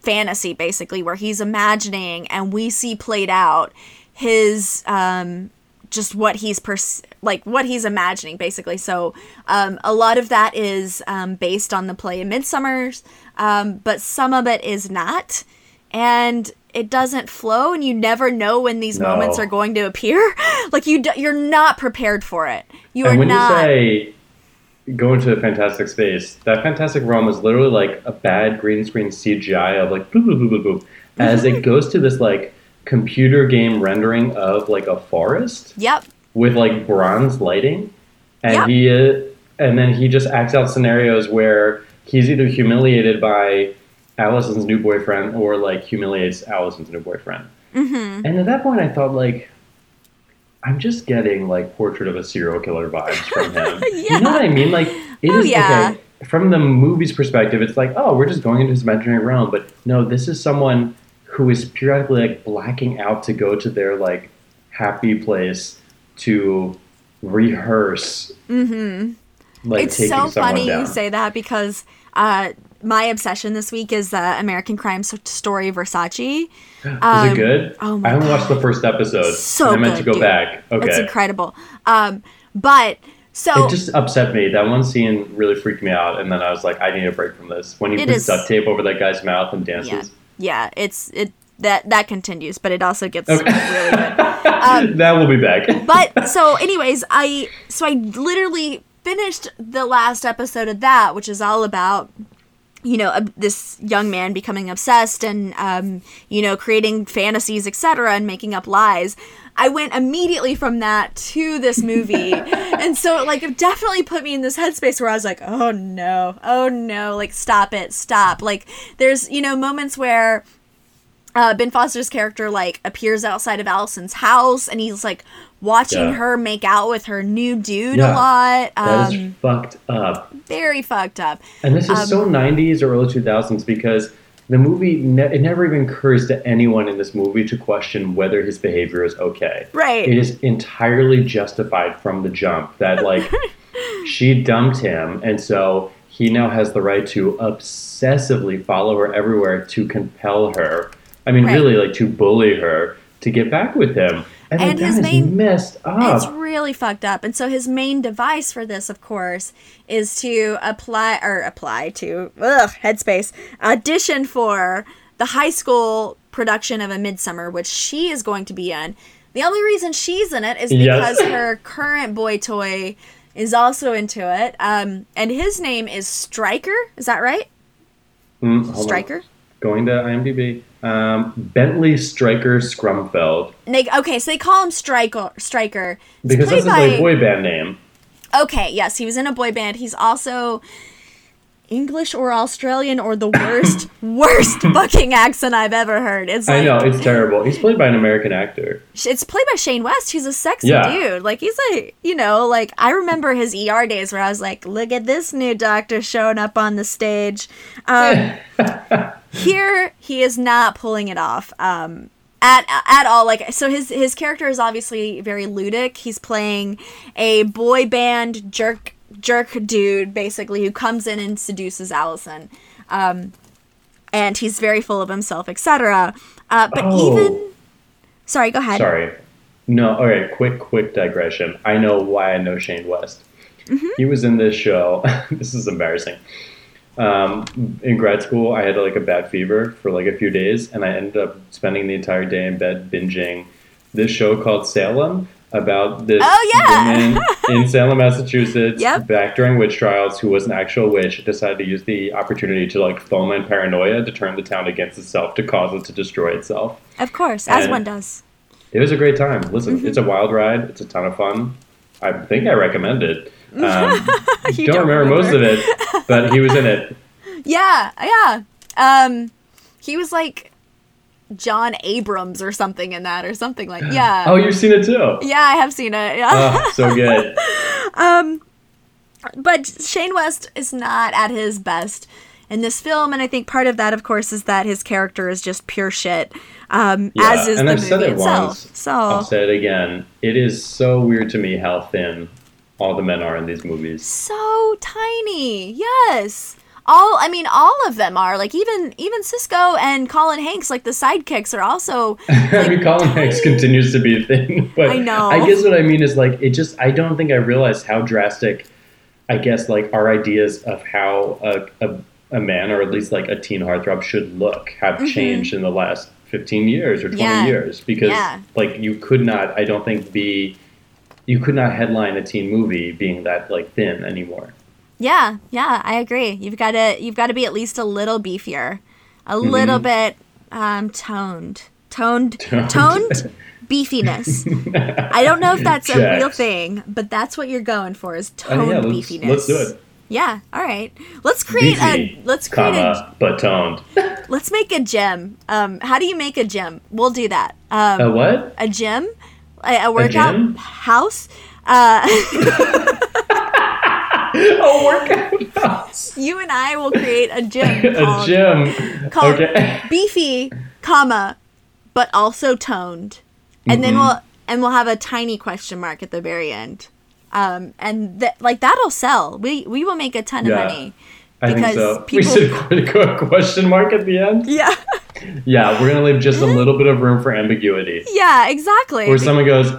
Speaker 1: fantasy basically where he's imagining and we see played out his um just what he's pers- like what he's imagining basically. So um, a lot of that is um, based on the play midsummer's um, but some of it is not. And it doesn't flow and you never know when these
Speaker 2: No.
Speaker 1: moments are going to appear. Like you d- you're not prepared for it. You are
Speaker 2: and when
Speaker 1: not
Speaker 2: you say go into a fantastic space, that fantastic realm is literally like a bad green screen CGI of like boop boop boop boop boop. As it goes to this like computer game rendering of like a forest
Speaker 1: yep
Speaker 2: with like bronze lighting, and
Speaker 1: Yep.
Speaker 2: he uh, and then he just acts out scenarios where he's either humiliated by Allison's new boyfriend or like humiliates Allison's new boyfriend.
Speaker 1: mm-hmm.
Speaker 2: And at that point, I thought like, I'm just getting like portrait of a serial killer vibes from him. You know what I mean? Like, it is
Speaker 1: Oh, yeah.
Speaker 2: okay. From the movie's perspective, it's like, oh, we're just going into his imaginary realm. But no, this is someone who is periodically like blacking out to go to their like happy place to rehearse.
Speaker 1: Mm-hmm.
Speaker 2: Like
Speaker 1: it's so funny
Speaker 2: down.
Speaker 1: you say that because uh, my obsession this week is uh, American Crime Story Versace.
Speaker 2: is
Speaker 1: um,
Speaker 2: it good?
Speaker 1: oh my
Speaker 2: I haven't
Speaker 1: God.
Speaker 2: watched the first episode.
Speaker 1: So
Speaker 2: I meant
Speaker 1: good,
Speaker 2: to go
Speaker 1: dude.
Speaker 2: back. Okay.
Speaker 1: It's incredible. Um, but so
Speaker 2: It just upset me. That one scene really freaked me out, and then I was like, I need a break from this. When he puts duct tape over that guy's mouth and dances.
Speaker 1: yeah, it's it that that continues, but it also gets
Speaker 2: Okay.
Speaker 1: really good. Um,
Speaker 2: that will be back.
Speaker 1: but so anyways i so i literally finished the last episode of that which is all about you know ob- this young man becoming obsessed and um, you know creating fantasies etc and making up lies i went immediately from that to this movie and so like it definitely put me in this headspace where i was like oh no oh no like stop it stop like there's you know moments where uh, Ben Foster's character like appears outside of Allison's house and he's like watching
Speaker 2: Yeah.
Speaker 1: her make out with her new dude
Speaker 2: Yeah.
Speaker 1: a lot.
Speaker 2: That is
Speaker 1: Um,
Speaker 2: fucked up.
Speaker 1: very fucked up.
Speaker 2: And this is
Speaker 1: um,
Speaker 2: so 90s or early 2000s because the movie, ne- it never even occurs to anyone in this movie to question whether his behavior is okay.
Speaker 1: Right.
Speaker 2: It is entirely justified from the jump that, like, she dumped him, and so he now has the right to obsessively follow her everywhere to compel her. I mean,
Speaker 1: Right.
Speaker 2: really, like, to bully her to get back with him. And,
Speaker 1: And his
Speaker 2: is
Speaker 1: main-
Speaker 2: messed
Speaker 1: It's really fucked up. And so his main device for this, of course, is to apply or apply to ugh, Headspace audition for the high school production of A Midsummer, which she is going to be in. The only reason she's in it is
Speaker 2: Yes.
Speaker 1: because her current boy toy is also into it. Um, and his name is Striker. Is that right?
Speaker 2: Mm.
Speaker 1: Striker.
Speaker 2: Going to IMDb. Um, Bentley Striker Scrumfeld.
Speaker 1: They, okay, so they call him Striker. Striker.
Speaker 2: Because that's his like boy band name.
Speaker 1: Okay, yes, he was in a boy band. He's also English or Australian or the worst, worst fucking accent I've ever heard. It's
Speaker 2: I know, it's terrible. He's played by an American actor.
Speaker 1: it's played by Shane West. He's a sexy
Speaker 2: Yeah.
Speaker 1: dude. Like he's like, you know, like I remember his ER days where I was like, look at this new doctor showing up on the stage. Um, here he is not pulling it off. Um, at at all like so his his character is obviously very ludic he's playing a boy band jerk jerk dude basically who comes in and seduces allison um and he's very full of himself etc uh but
Speaker 2: Oh.
Speaker 1: even sorry go ahead
Speaker 2: Sorry. No, all right, quick, quick digression. I know why I know Shane West.
Speaker 1: Mm-hmm.
Speaker 2: He was in this show. this is embarrassing. Um, in grad school, I had like a bad fever for like a few days, and I ended up spending the entire day in bed binging this show called Salem about this
Speaker 1: Oh, yeah.
Speaker 2: woman in Salem, Massachusetts,
Speaker 1: Yep.
Speaker 2: back during witch trials, who was an actual witch, decided to use the opportunity to like foment paranoia to turn the town against itself to cause it to destroy itself.
Speaker 1: of course as one does
Speaker 2: It was a great time. Listen,
Speaker 1: Mm-hmm.
Speaker 2: it's a wild ride. It's a ton of fun. I think I recommend it. Um,
Speaker 1: You
Speaker 2: don't, remember, most of it, but he was in it.
Speaker 1: yeah yeah um he was like john abrams or something in that or something like yeah
Speaker 2: Oh, you've seen it too.
Speaker 1: yeah i have seen it yeah
Speaker 2: Oh, so good.
Speaker 1: Um but Shane West is not at his best in this film, and I think part of that, of course, is that his character is just pure shit, um,
Speaker 2: Yeah,
Speaker 1: as is
Speaker 2: and
Speaker 1: the
Speaker 2: I've
Speaker 1: movie
Speaker 2: said it
Speaker 1: itself.
Speaker 2: once.
Speaker 1: So
Speaker 2: I'll say it again. It is so weird to me how thin all the men are in these movies.
Speaker 1: so tiny, yes. All I mean, all of them are like even even Sisqó and Colin Hanks, like the sidekicks, are also
Speaker 2: I mean, Colin Hanks continues to be thin, but
Speaker 1: I know.
Speaker 2: I guess what I mean is like it just. I don't think I realized how drastic. I guess like our ideas of how a, a, a man or at least like a teen heartthrob should look have changed in the last 15 years or 20
Speaker 1: Mm-hmm. Yeah.
Speaker 2: years because
Speaker 1: Yeah.
Speaker 2: like you could not I don't think be you could not headline a teen movie being that like thin anymore.
Speaker 1: Yeah, yeah, I agree. You've got to you've got to be at least a little beefier, a
Speaker 2: Mm-hmm.
Speaker 1: little bit um, toned, toned,
Speaker 2: Toned.
Speaker 1: toned, beefiness. I don't know if that's a real thing, but that's what you're going for is
Speaker 2: Oh,
Speaker 1: toned
Speaker 2: yeah, let's,
Speaker 1: beefiness.
Speaker 2: let's do it.
Speaker 1: Yeah, all right. Let's create
Speaker 2: Beefy,
Speaker 1: a let's create
Speaker 2: comma, but toned.
Speaker 1: a let's make a gym. Um, how do you make a gym? We'll do that. Um,
Speaker 2: A what?
Speaker 1: a gym, a, a workout
Speaker 2: gym?
Speaker 1: house. Uh,
Speaker 2: A workout house.
Speaker 1: you and I will create a gym.
Speaker 2: A
Speaker 1: called-
Speaker 2: gym.
Speaker 1: called
Speaker 2: Okay.
Speaker 1: beefy, comma, but also toned, and then
Speaker 2: Mm-hmm.
Speaker 1: we'll and we'll have a tiny question mark at the very end, um, and that like that'll sell. We we will make a ton
Speaker 2: Yeah.
Speaker 1: of money.
Speaker 2: I think
Speaker 1: because
Speaker 2: so.
Speaker 1: people-
Speaker 2: We should put a question mark at the end.
Speaker 1: Yeah,
Speaker 2: Yeah, we're gonna leave just a little bit of room for ambiguity.
Speaker 1: yeah, exactly.
Speaker 2: Where someone goes,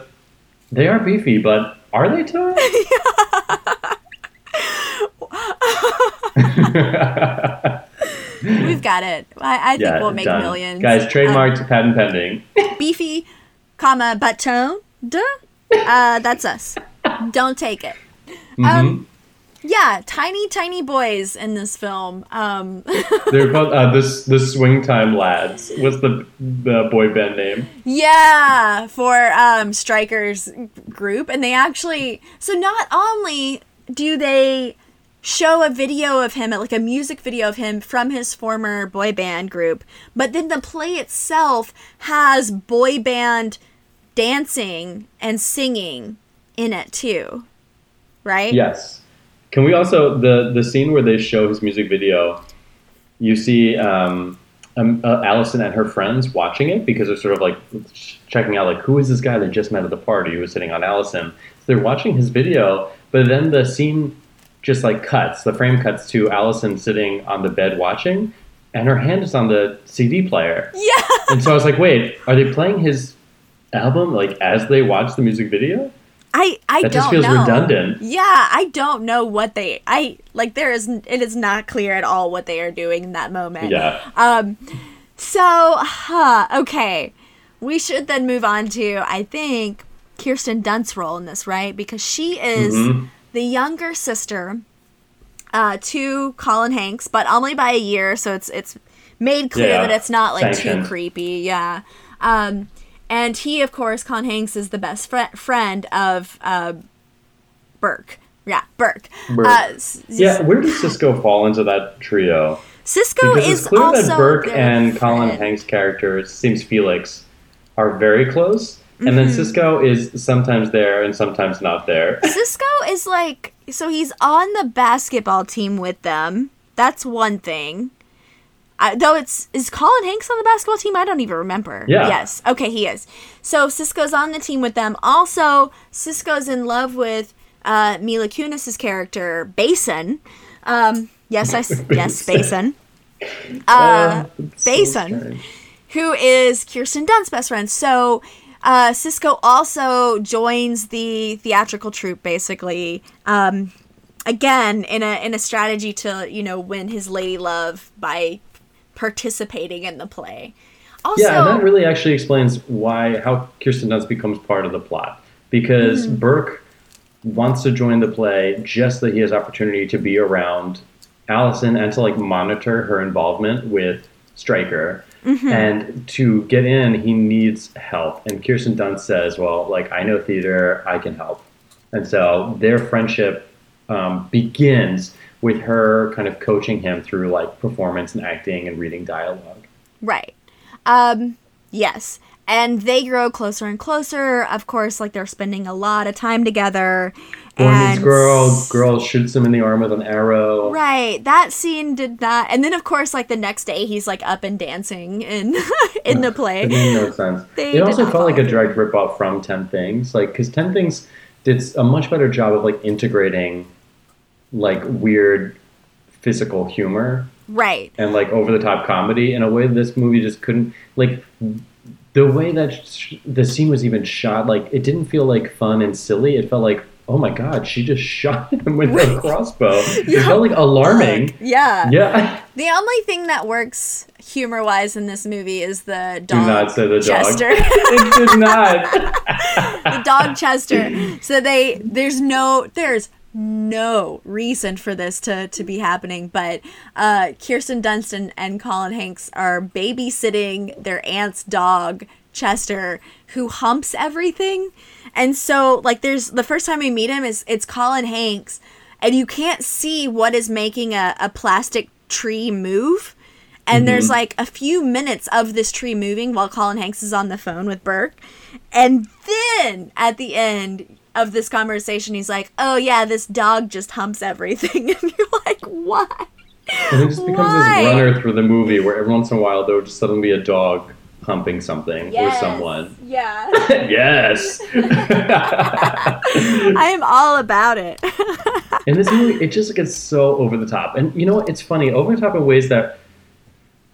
Speaker 2: they are beefy, but are they toned?
Speaker 1: We've got it. I, I think
Speaker 2: yeah,
Speaker 1: we'll make
Speaker 2: done.
Speaker 1: millions.
Speaker 2: Guys,
Speaker 1: Um,
Speaker 2: trademarked, patent pending.
Speaker 1: beefy, comma, but toned. Uh, that's us. Don't take it.
Speaker 2: Mm-hmm.
Speaker 1: Um, yeah, tiny, tiny boys in this film. Um,
Speaker 2: They're called uh, this the Swing Time Lads. What's the the boy band name?
Speaker 1: Yeah, for um Strikers group and they actually so not only do they show a video of him like a music video of him from his former boy band group, but then the play itself has boy band dancing and singing in it too. Right?
Speaker 2: Yes. Can we also the the scene where they show his music video? You see um, um, uh, Allison and her friends watching it because they're sort of like checking out like who is this guy that just met at the party who was sitting on Allison. So they're watching his video, but then the scene just like cuts. The frame cuts to Allison sitting on the bed watching, and her hand is on the CD player.
Speaker 1: Yeah.
Speaker 2: And so I was like, wait, are they playing his album like as they watch the music video?
Speaker 1: I I
Speaker 2: That
Speaker 1: don't
Speaker 2: just feels
Speaker 1: know.
Speaker 2: redundant.
Speaker 1: Yeah, I don't know what they I like there is it is not clear at all what they are doing in that moment.
Speaker 2: Yeah.
Speaker 1: Um so huh, okay. we should then move on to I think Kirsten Dunst's role in this, right? Because she is
Speaker 2: Mhm.
Speaker 1: The younger sister uh, to Colin Hanks, but only by a year, so it's it's made clear
Speaker 2: Yeah,
Speaker 1: that it's not like too
Speaker 2: sanctioned.
Speaker 1: creepy. Yeah. Um, and he, of course, Colin Hanks is the best fri friend of uh, Burke. Yeah, Burke.
Speaker 2: Burke.
Speaker 1: Uh, s-
Speaker 2: Yeah, where does Sisqó fall into that trio?
Speaker 1: Sisqó
Speaker 2: Because
Speaker 1: is
Speaker 2: it's clear
Speaker 1: also
Speaker 2: that Burke and Colin. Hanks' character, it seems Felix, are very close. And
Speaker 1: Mm-hmm.
Speaker 2: then Sisqó is sometimes there and sometimes not there.
Speaker 1: Sisqó is like so he's on the basketball team with them. That's one thing. I, though it's is Colin Hanks on the basketball team? I don't even remember.
Speaker 2: Yeah.
Speaker 1: Yes. Okay, he is. So Sisqó's on the team with them. Also, Sisqó's in love with uh, Mila Kunis's character Basin. Um, yes, I s- yes Basin. Uh,
Speaker 2: it's so
Speaker 1: Basin
Speaker 2: strange.
Speaker 1: who is Kirsten Dunst's best friend. So uh, Sisqó also joins the theatrical troupe, basically. Um, again, in a in a strategy to you know win his lady love by participating in the play. Also,
Speaker 2: Yeah, and that really actually explains why how Kirsten Dunst becomes part of the plot. Because
Speaker 1: Mm-hmm.
Speaker 2: Burke wants to join the play just that he has opportunity to be around Allison and to like monitor her involvement with Striker.
Speaker 1: Mm-hmm.
Speaker 2: And to get in, he needs help. And Kirsten Dunst says, "Well, like I know theater, I can help." And so their friendship um, begins with her kind of coaching him through like performance and acting and reading dialogue.
Speaker 1: Right. Um, yes. And they grow closer and closer. Of course, like they're spending a lot of time together. And
Speaker 2: girl, girl shoots him in the arm with an arrow.
Speaker 1: Right. That scene did not. And then, of course, like the next day, he's like up and dancing in in the
Speaker 2: It
Speaker 1: play.
Speaker 2: made no sense.
Speaker 1: They
Speaker 2: it also felt like a direct ripoff from Ten Things, like because Ten Things did a much better job of like integrating like weird physical humor
Speaker 1: Right.
Speaker 2: and like over the top comedy in a way this movie just couldn't like the way that sh- the scene was even shot like it didn't feel like fun and silly it felt like oh my god she just shot him with a crossbow it felt like alarming
Speaker 1: Yeah.
Speaker 2: yeah
Speaker 1: The only thing that works humor wise in this movie is the
Speaker 2: do
Speaker 1: dog.
Speaker 2: not say the dog
Speaker 1: Chester.
Speaker 2: it did not
Speaker 1: the dog Chester. So they there's no there's no reason for this to, to be happening, but uh, Kirsten Dunst and, and Colin Hanks are babysitting their aunt's dog, Chester, who humps everything. And so like there's the first time we meet him is it's Colin Hanks and you can't see what is making a, a plastic tree move. And there's like a few minutes of this tree moving while Colin Hanks is on the phone with Burke. And then at the end of this conversation, he's like, Oh, yeah, this dog just humps everything. And you're like, Why?
Speaker 2: and it just becomes
Speaker 1: Why?
Speaker 2: this runner through the movie where every once in a while there would just suddenly be a dog humping something or someone
Speaker 1: Yeah.
Speaker 2: yes
Speaker 1: I am all about it.
Speaker 2: In this movie, it just gets so over the top. And you know what? It's funny, over the top in ways that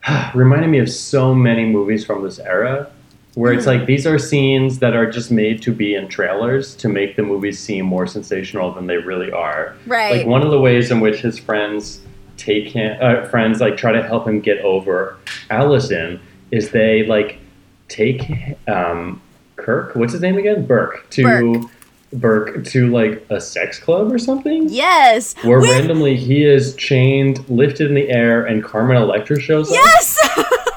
Speaker 2: reminded me of so many movies from this era, where it's like these are scenes that are just made to be in trailers to make the movies seem more sensational than they really are.
Speaker 1: right.
Speaker 2: Like one of the ways in which his friends take him, uh, friends like try to help him get over Allison is they like take um, Kirk, what's his name again? Burke to.
Speaker 1: Burke.
Speaker 2: Burke to like a sex club or something
Speaker 1: yes.
Speaker 2: where
Speaker 1: With-
Speaker 2: randomly he is chained, lifted in the air, and Carmen Electra shows up. Yes!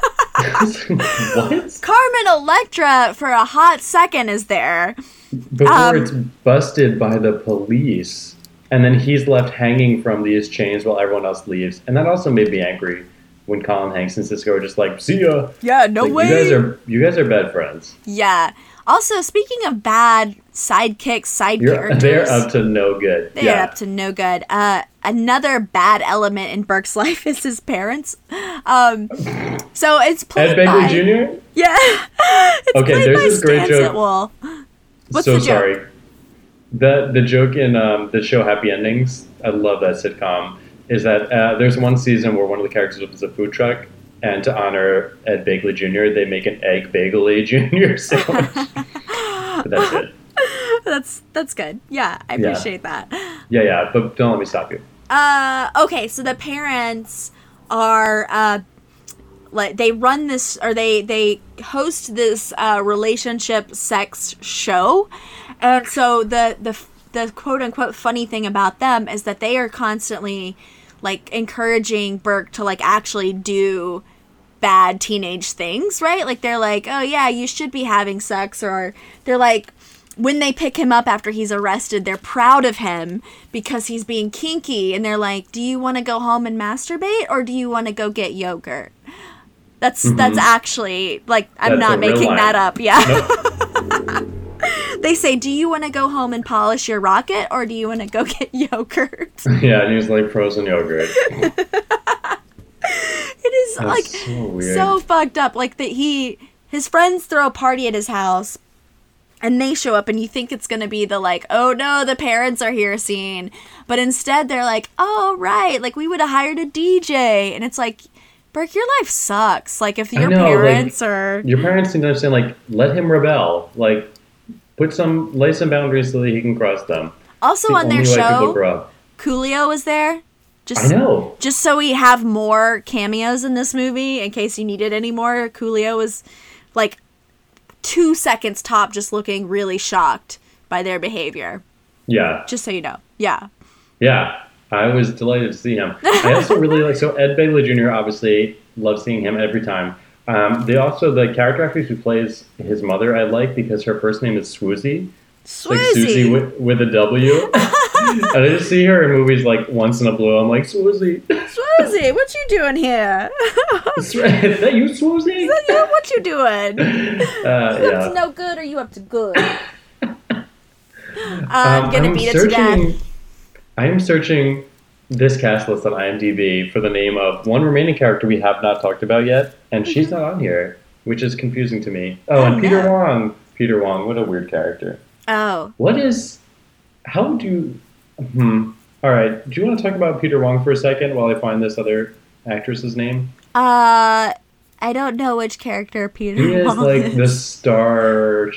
Speaker 2: what?
Speaker 1: Carmen Electra, for a hot second, is there.
Speaker 2: Before
Speaker 1: Um,
Speaker 2: it's busted by the police, and then he's left hanging from these chains while everyone else leaves, and that also made me angry when Colin Hanks and Sisqó are just like, "See ya."
Speaker 1: Yeah, no
Speaker 2: Like,
Speaker 1: way.
Speaker 2: You guys are you guys are bad friends.
Speaker 1: Yeah. Also, speaking of bad sidekicks, side
Speaker 2: You're
Speaker 1: characters,
Speaker 2: they're up to no good.
Speaker 1: They're
Speaker 2: yeah.
Speaker 1: up to no good. Uh, another bad element in Burke's life is his parents. Um, so it's played
Speaker 2: Ed Begley
Speaker 1: by
Speaker 2: Jr.
Speaker 1: yeah. it's
Speaker 2: Okay, there's this great joke.
Speaker 1: Sitwell. What's
Speaker 2: so
Speaker 1: the joke?
Speaker 2: sorry. The the joke in um, the show Happy Endings, I love that sitcom, is that uh, there's one season where one of the characters opens a food truck, and to honor Ed Begley Jr., they make an egg Begley Jr. sandwich. that's it.
Speaker 1: That's that's good. Yeah, I
Speaker 2: Yeah.
Speaker 1: appreciate that.
Speaker 2: Yeah, yeah, but don't let me stop you.
Speaker 1: Uh, okay, so the parents are uh, like they run this or they they host this uh, relationship sex show, and so the the the quote unquote funny thing about them is that they are constantly like encouraging Burke to like actually do bad teenage things, right? Like they're like, "Oh yeah, you should be having sex," or they're like when they pick him up after he's arrested, they're proud of him because he's being kinky and they're like, "Do you want to go home and masturbate or do you want to go get yogurt?" That's that's mm-hmm. actually like I'm
Speaker 2: That's
Speaker 1: not making
Speaker 2: line.
Speaker 1: that up. Yeah.
Speaker 2: Nope.
Speaker 1: they say, "Do you want to go home and polish your rocket or do you want to go get yogurt?"
Speaker 2: yeah, and he was like frozen yogurt.
Speaker 1: It is
Speaker 2: That's
Speaker 1: like
Speaker 2: so
Speaker 1: so fucked up. Like that he his friends throw a party at his house and they show up and you think it's gonna be the like, oh no, the parents are here scene. But instead they're like, Oh right, like we would have hired a DJ and it's like Burke, your life sucks. Like if your
Speaker 2: know, like,
Speaker 1: parents are
Speaker 2: Your parents need to understand, like, let him rebel. Like, put some, lay some boundaries so that he can cross them.
Speaker 1: also
Speaker 2: The
Speaker 1: on their
Speaker 2: only way people
Speaker 1: show. Coolio was there. Just
Speaker 2: I know.
Speaker 1: just so we have more cameos in this movie in case you needed any more. Coolio was like two seconds top, just looking really shocked by their behavior.
Speaker 2: Yeah.
Speaker 1: Just so you know. Yeah.
Speaker 2: Yeah, I was delighted to see him. I also really like so Ed Begley Jr. Obviously, love seeing him every time. Um, they also the character actress who plays his mother I like because her first name is Swoosie, like Susie
Speaker 1: Swoosie.
Speaker 2: with, with a W. and I just see her in movies like once in a blue. I'm like Swoosie,
Speaker 1: Swoosie, what you doing here?
Speaker 2: is that you Swoosie?
Speaker 1: Yeah, what you doing?
Speaker 2: Uh,
Speaker 1: Up to no good or you up to good?
Speaker 2: Um,
Speaker 1: I'm gonna
Speaker 2: I'm
Speaker 1: beat it to death.
Speaker 2: I am searching this cast list on IMDb for the name of one remaining character we have not talked about yet, and she's not on here, which is confusing to me. Oh,
Speaker 1: Oh,
Speaker 2: and Peter
Speaker 1: no.
Speaker 2: Wong. Peter Wong, what a weird character.
Speaker 1: Oh.
Speaker 2: What is? How do? Hmm. All right. Do you want to talk about Peter Wong for a second while I find this other actress's name?
Speaker 1: Uh I don't know which character Peter
Speaker 2: He is
Speaker 1: Wong
Speaker 2: like
Speaker 1: is.
Speaker 2: the star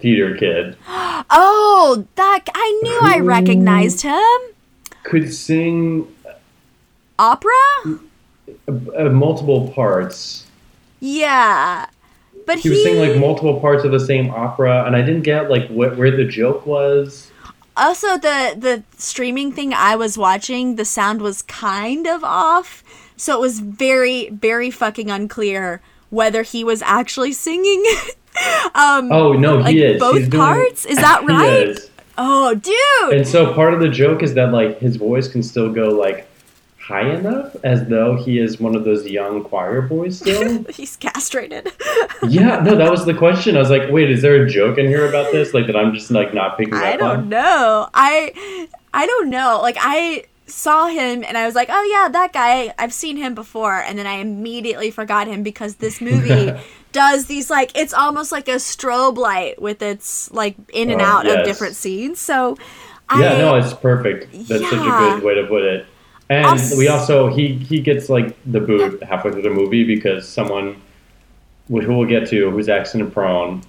Speaker 2: theater kid.
Speaker 1: Oh, that I knew I recognized him.
Speaker 2: Could sing
Speaker 1: Opera?
Speaker 2: uh, multiple parts.
Speaker 1: Yeah. But
Speaker 2: he
Speaker 1: he,
Speaker 2: was saying like multiple parts of the same opera, and I didn't get like wh- where the joke was.
Speaker 1: also the the streaming thing I was watching, the sound was kind of off, so it was very very fucking unclear whether he was actually singing. um,
Speaker 2: Oh no,
Speaker 1: like
Speaker 2: he is.
Speaker 1: both
Speaker 2: He's doing-
Speaker 1: parts. Is that
Speaker 2: He
Speaker 1: right? Oh, dude.
Speaker 2: And so part of the joke is that like his voice can still go like high enough, as though he is one of those young choir boys still.
Speaker 1: He's castrated.
Speaker 2: yeah, no, that was the question. I was like, wait, is there a joke in here about this? Like that I'm just like not picking
Speaker 1: I
Speaker 2: up on.
Speaker 1: I don't
Speaker 2: on.
Speaker 1: know. I I don't know. Like I saw him and I was like, "Oh yeah, that guy. I've seen him before." And then I immediately forgot him because this movie does these like it's almost like a strobe light with its like in and
Speaker 2: Oh,
Speaker 1: out of different scenes. So
Speaker 2: Yeah,
Speaker 1: I
Speaker 2: no, it's perfect. That's such a good way to put it. And
Speaker 1: Also-
Speaker 2: we also he he gets like the boot halfway through the movie because someone, which we'll get to, who's accident prone,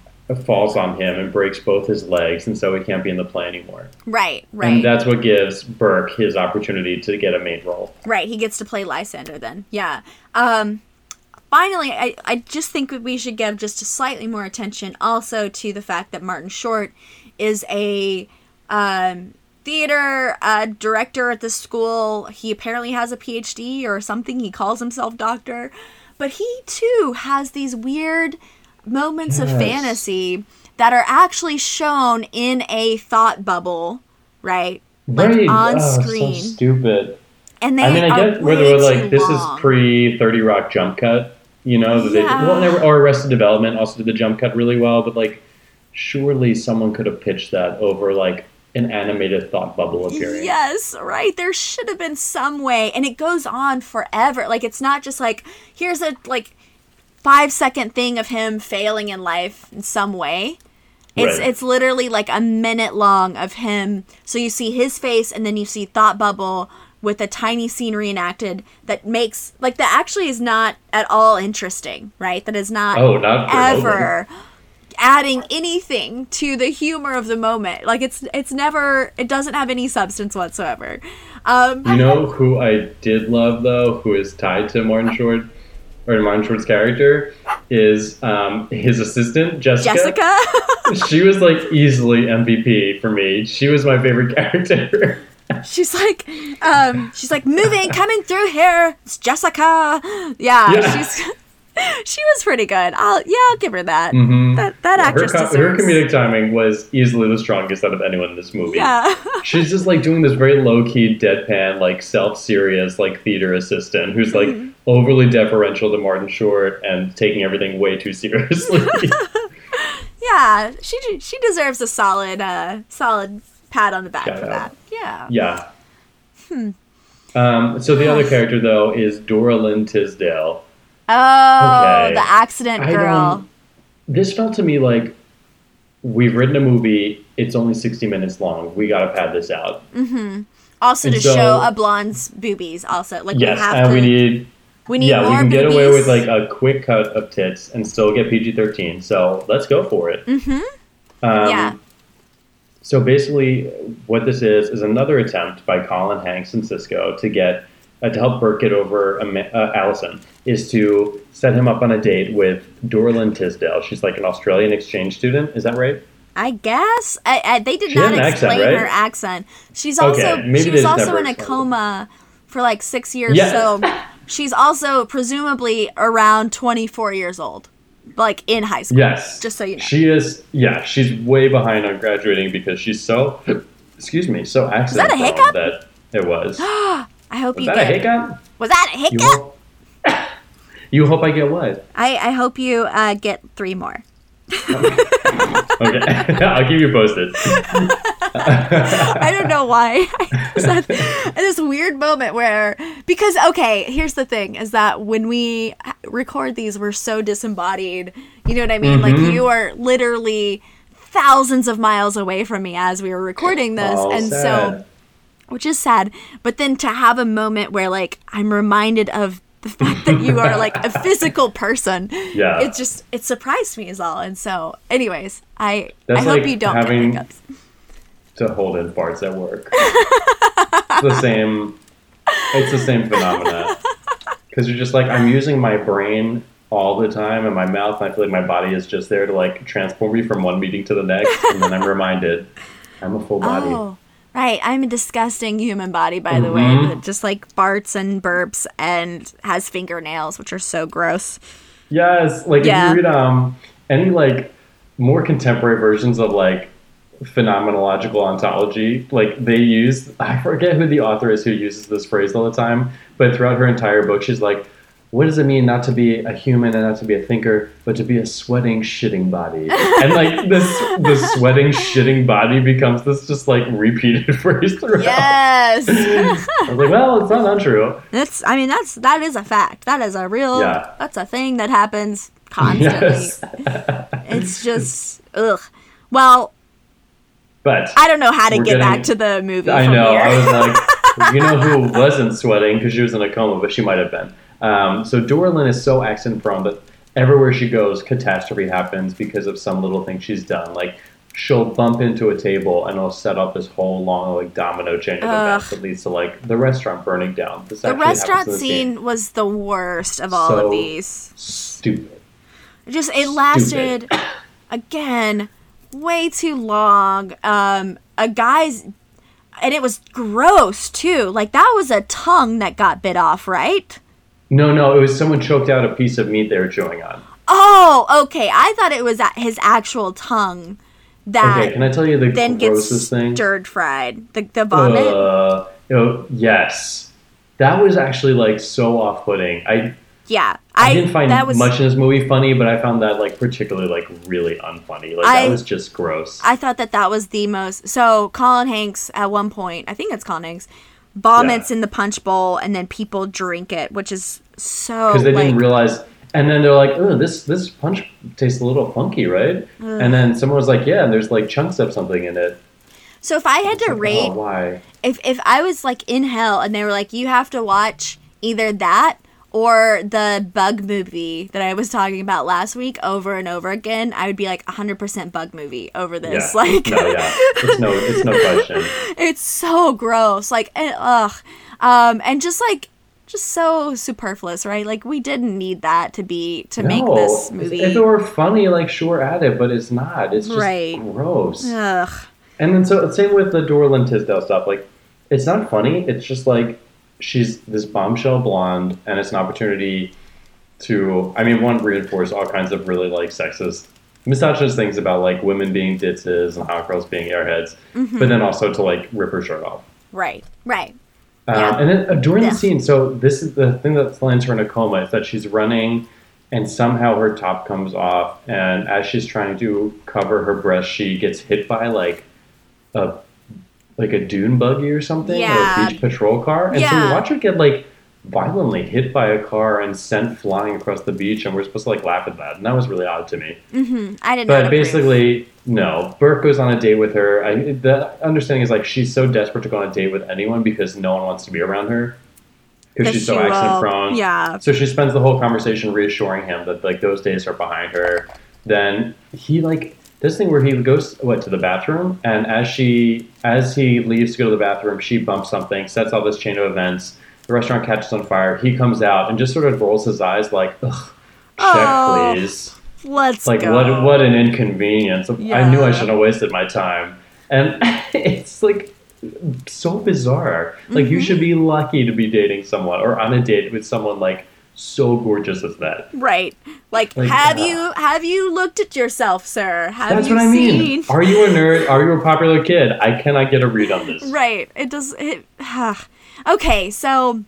Speaker 2: falls on him and breaks both his legs, and so he can't be in the play anymore.
Speaker 1: right, right.
Speaker 2: And that's what gives Burke his opportunity to get a main role.
Speaker 1: Right, he gets to play Lysander then. Yeah. Um finally, I, I just think that we should give just a slightly more attention also to the fact that Martin Short is a um theater uh, director at the school. He apparently has a PhD or something. He calls himself doctor. But he too has these weird moments of fantasy that are actually shown in a thought bubble, right? Like
Speaker 2: right?
Speaker 1: on
Speaker 2: oh,
Speaker 1: screen.
Speaker 2: So stupid.
Speaker 1: And they
Speaker 2: I mean, I get where they were like, this is pre Thirty Rock jump cut. You know, that they
Speaker 1: Yeah.
Speaker 2: well, never, or Arrested Development also did the jump cut really well, but like, surely someone could have pitched that over like an animated thought bubble appearing.
Speaker 1: Yes, right. There should have been some way, and it goes on forever. Like it's not just like here's a like five second thing of him failing in life in some way. It's
Speaker 2: Right.
Speaker 1: it's literally like a minute long of him. So you see his face, and then you see Thought Bubble with a tiny scene reenacted that makes like that actually is not at all interesting, right? That is not
Speaker 2: Oh, not
Speaker 1: ever adding anything to the humor of the moment. Like it's it's never it doesn't have any substance whatsoever. Um
Speaker 2: You know who I did love though, who is tied to Martin Short, or Martin Short's character is um, his assistant Jessica.
Speaker 1: Jessica.
Speaker 2: she was like easily MVP for me. She was my favorite character.
Speaker 1: She's like, um, she's like moving, coming through here. It's Jessica. Yeah,
Speaker 2: Yeah.
Speaker 1: she's. She was pretty good. I'll yeah, I'll give her that.
Speaker 2: Mhm.
Speaker 1: That that
Speaker 2: her,
Speaker 1: actress
Speaker 2: co- her comedic timing was easily the strongest out of anyone in this movie.
Speaker 1: Yeah.
Speaker 2: She's just like doing this very low key, deadpan, like self serious, like theater assistant who's like
Speaker 1: Mm-hmm.
Speaker 2: overly deferential to Martin Short and taking everything way too seriously.
Speaker 1: yeah, she she deserves a solid uh solid pat on the back
Speaker 2: Shout
Speaker 1: for
Speaker 2: out.
Speaker 1: that. Yeah.
Speaker 2: yeah.
Speaker 1: Hmm.
Speaker 2: Um, so the other character though is Dora Lynn Tisdale.
Speaker 1: Oh,
Speaker 2: Okay.
Speaker 1: the accident girl.
Speaker 2: This felt to me like we've written a movie. It's only sixty minutes long. We gotta pad this out.
Speaker 1: Also
Speaker 2: And
Speaker 1: to
Speaker 2: so-
Speaker 1: show a blonde's boobies. Also, like
Speaker 2: yes,
Speaker 1: we have
Speaker 2: and
Speaker 1: to.
Speaker 2: we need
Speaker 1: we need
Speaker 2: yeah, we can get away with like a quick cut of tits and still get PG thirteen. So let's go for it.
Speaker 1: Mhm.
Speaker 2: Um,
Speaker 1: Yeah.
Speaker 2: So basically, what this is is another attempt by Colin Hanks and Sisqó to get uh, to help Berke get over Ama- uh, Allison is to set him up on a date with Dora Lynn Tisdale. She's like an Australian exchange student. Is that right?
Speaker 1: I guess I, I, they did
Speaker 2: She
Speaker 1: not
Speaker 2: an accent,
Speaker 1: explain
Speaker 2: right?
Speaker 1: her accent. She's
Speaker 2: Okay,
Speaker 1: also
Speaker 2: maybe
Speaker 1: she was also in a coma for like six years.
Speaker 2: Yeah.
Speaker 1: So she's also presumably around twenty four years old, like in high school.
Speaker 2: Yes.
Speaker 1: Just so you know.
Speaker 2: She is. Yeah, she's way behind on graduating because she's so. Excuse me. So accident
Speaker 1: that a hiccup?
Speaker 2: that it was.
Speaker 1: I hope
Speaker 2: Was
Speaker 1: you
Speaker 2: that a
Speaker 1: get.
Speaker 2: hiccup?
Speaker 1: Was that a
Speaker 2: You
Speaker 1: hiccup?
Speaker 2: hope, you hope I get what?
Speaker 1: I, I hope you uh, get three more.
Speaker 2: Okay, I'll keep you posted.
Speaker 1: I don't know why. I was this weird moment where because okay, here's the thing: is that when we record these, we're so disembodied. You know what I mean? Like
Speaker 2: Mhm.
Speaker 1: you are literally thousands of miles away from me as we were recording this,
Speaker 2: Oh,
Speaker 1: and so which is sad. But then to have a moment where like I'm reminded of the fact that you are like a physical person,
Speaker 2: Yeah.
Speaker 1: it just it surprised me as all. And so, anyways, I
Speaker 2: That's
Speaker 1: I hope
Speaker 2: like
Speaker 1: you don't
Speaker 2: having-
Speaker 1: get hiccups.
Speaker 2: To hold in farts at work. it's the same. It's the same phenomena. Because you're just like I'm using my brain all the time and my mouth. And I feel like my body is just there to like transport me from one meeting to the next, and then I'm reminded I'm a full body.
Speaker 1: Oh, right. I'm a disgusting human body, by the way,
Speaker 2: Mhm.
Speaker 1: that just like farts and burps and has fingernails, which are so gross.
Speaker 2: Yes, like
Speaker 1: Yeah.
Speaker 2: if you read um any like more contemporary versions of like phenomenological ontology, like they use I forget who the author is who uses this phrase all the time, but throughout her entire book she's like, what does it mean not to be a human and not to be a thinker, but to be a sweating shitting body? and like this the sweating shitting body becomes this just like repeated phrase throughout.
Speaker 1: Yes.
Speaker 2: I was like, well, it's not untrue.
Speaker 1: that's I mean that's that is a fact. That is a real
Speaker 2: Yeah.
Speaker 1: that's a thing that happens constantly.
Speaker 2: Yes.
Speaker 1: It's just ugh. Well,
Speaker 2: But
Speaker 1: I don't know how to get back to the movie
Speaker 2: I
Speaker 1: from
Speaker 2: know.
Speaker 1: here.
Speaker 2: I was like, you know who wasn't sweating because she was in a coma, but she might have been. Um, so Dora Lynn is so accident prone that everywhere she goes, catastrophe happens because of some little thing she's done. Like she'll bump into a table and it'll set up this whole long like domino chain of events that leads to like the restaurant burning down. This
Speaker 1: the restaurant
Speaker 2: the
Speaker 1: scene was the worst of all
Speaker 2: So
Speaker 1: of these.
Speaker 2: Stupid.
Speaker 1: Just it lasted again way too long. Um, a guy's and it was gross too. Like that was a tongue that got bit off, right?
Speaker 2: No, no, it was someone choked out a piece of meat they were chewing on.
Speaker 1: Oh, okay. I thought it was his actual tongue that
Speaker 2: Okay, can I tell you the
Speaker 1: then gets
Speaker 2: grossest thing?
Speaker 1: stirred fried. The the vomit.
Speaker 2: Uh, oh, yes. That was actually like so off putting. I
Speaker 1: yeah,
Speaker 2: I, didn't find
Speaker 1: that was
Speaker 2: much in this movie funny, but I found that like particularly like really unfunny. Like
Speaker 1: I-
Speaker 2: that was just gross.
Speaker 1: I thought that that was the most. So Colin Hanks at one point, I think it's Colin Hanks, vomits
Speaker 2: Yeah.
Speaker 1: in the punch bowl, and then people drink it, which is so
Speaker 2: Because they
Speaker 1: like
Speaker 2: didn't realize, and then they're like, "Oh, this this punch tastes a little funky, right?" And then someone was like, "Yeah, and there's like chunks of something in it."
Speaker 1: So if I had to
Speaker 2: like, oh,
Speaker 1: rate,
Speaker 2: oh, why?
Speaker 1: if if I was like in hell and they were like, you have to watch either that or the bug movie that I was talking about last week over and over again, I would be like 100% bug movie over this.
Speaker 2: Yeah.
Speaker 1: Like,
Speaker 2: no, yeah, it's no, it's no question.
Speaker 1: it's so gross. Like, and, ugh. Um, and just like just so superfluous, right? Like we didn't need that to be to make this movie.
Speaker 2: If it were funny, like sure, add it, but it's not. It's just
Speaker 1: Right.
Speaker 2: gross.
Speaker 1: Ugh.
Speaker 2: And then so same with the Dorland Tisdale stuff. Like, it's not funny. It's just like she's this bombshell blonde, and it's an opportunity to. I mean, one reinforce all kinds of really like sexist, misogynist things about like women being ditzes and hot girls being airheads,
Speaker 1: Mm-hmm.
Speaker 2: but then also to like rip her shirt off.
Speaker 1: Right. Right.
Speaker 2: Um,
Speaker 1: Yeah.
Speaker 2: And then uh, during
Speaker 1: Yeah.
Speaker 2: the scene, so this is the thing that lands her in a coma is that she's running, and somehow her top comes off, and as she's trying to cover her breast, she gets hit by like a like a dune buggy or something, or a beach patrol car, and so
Speaker 1: Yeah.
Speaker 2: we watch her get like violently hit by a car and sent flying across the beach, and we're supposed to like laugh at that, and that was really odd to me.
Speaker 1: hmm I did not.
Speaker 2: But basically, no. Berke goes on a date with her. I, the understanding is like she's so desperate to go on a date with anyone because no one wants to be around her because she's so
Speaker 1: she
Speaker 2: accident prone.
Speaker 1: Yeah.
Speaker 2: So she spends the whole conversation reassuring him that like those days are behind her. Then he like this thing where he goes what to the bathroom, and as she as he leaves to go to the bathroom, she bumps something, sets all this chain of events. The restaurant catches on fire. He comes out and just sort of rolls his eyes like, "Ugh, check
Speaker 1: Oh.
Speaker 2: please."
Speaker 1: Let's
Speaker 2: like
Speaker 1: go.
Speaker 2: what what an inconvenience. I knew I shouldn't have wasted my time. And it's like so bizarre. Like you
Speaker 1: Mm-hmm.
Speaker 2: should be lucky to be dating someone or on a date with someone like so gorgeous as that.
Speaker 1: Right. Like,
Speaker 2: Like,
Speaker 1: have
Speaker 2: uh,
Speaker 1: you have you looked at yourself, sir? Have
Speaker 2: That's
Speaker 1: you
Speaker 2: what I mean.
Speaker 1: seen?
Speaker 2: Are you a nerd? Are you a popular kid? I cannot get a read on this.
Speaker 1: Right. It does. It, okay. So,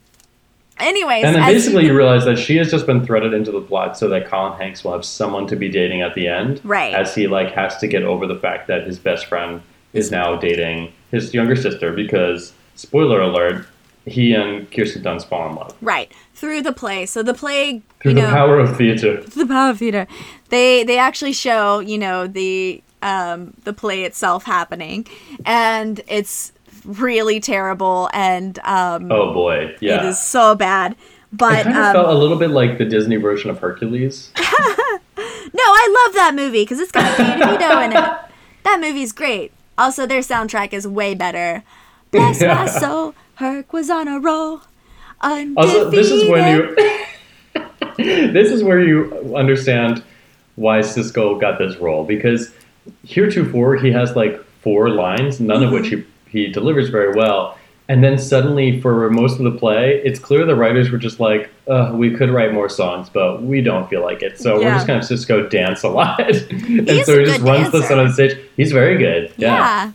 Speaker 1: anyways,
Speaker 2: And then
Speaker 1: as-
Speaker 2: basically you realize that she has just been threaded into the plot so that Colin Hanks will have someone to be dating at the end.
Speaker 1: Right.
Speaker 2: As he like has to get over the fact that his best friend is now dating his younger sister because spoiler alert, he and Kirsten Dunst fall in love.
Speaker 1: right through the play. So the play,
Speaker 2: Through
Speaker 1: you
Speaker 2: the
Speaker 1: know,
Speaker 2: power of theater.
Speaker 1: the power of theater. They they actually show you know the um the play itself happening, and it's really terrible and um
Speaker 2: Oh boy. Yeah.
Speaker 1: it is so bad.
Speaker 2: it
Speaker 1: But
Speaker 2: kind of
Speaker 1: um,
Speaker 2: felt a little bit like the Disney version of Hercules.
Speaker 1: no, I love that movie because it's got Danny DeVito in it. That movie's great. Also, their soundtrack is way better. Bless my
Speaker 2: Yeah.
Speaker 1: soul, Herc was on a roll. Undefeated.
Speaker 2: Also, this is when you this is where you understand why Sisqó got this role because heretofore he has like four lines, none of which he he delivers very well. And then suddenly, for most of the play, it's clear the writers were just like, uh, "We could write more songs, but we don't feel like it." So we're just gonna Sisqó dance a lot, and
Speaker 1: He's
Speaker 2: so he just runs the
Speaker 1: dancer.
Speaker 2: son on stage. He's very good. Yeah.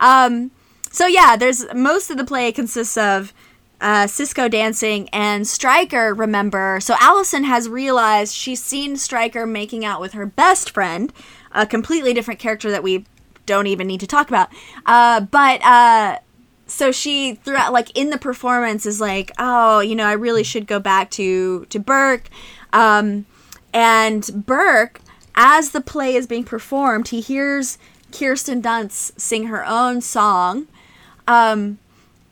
Speaker 1: Yeah. Um. So yeah, there's most of the play consists of uh, Sisqó dancing and Striker. Remember, so Allison has realized she's seen Striker making out with her best friend, a completely different character that we don't even need to talk about. Uh, but uh, so she throughout like in the performance is like, oh, you know, I really should go back to to Berke. Um, and Berke, as the play is being performed, he hears Kirsten Dunst sing her own song, um,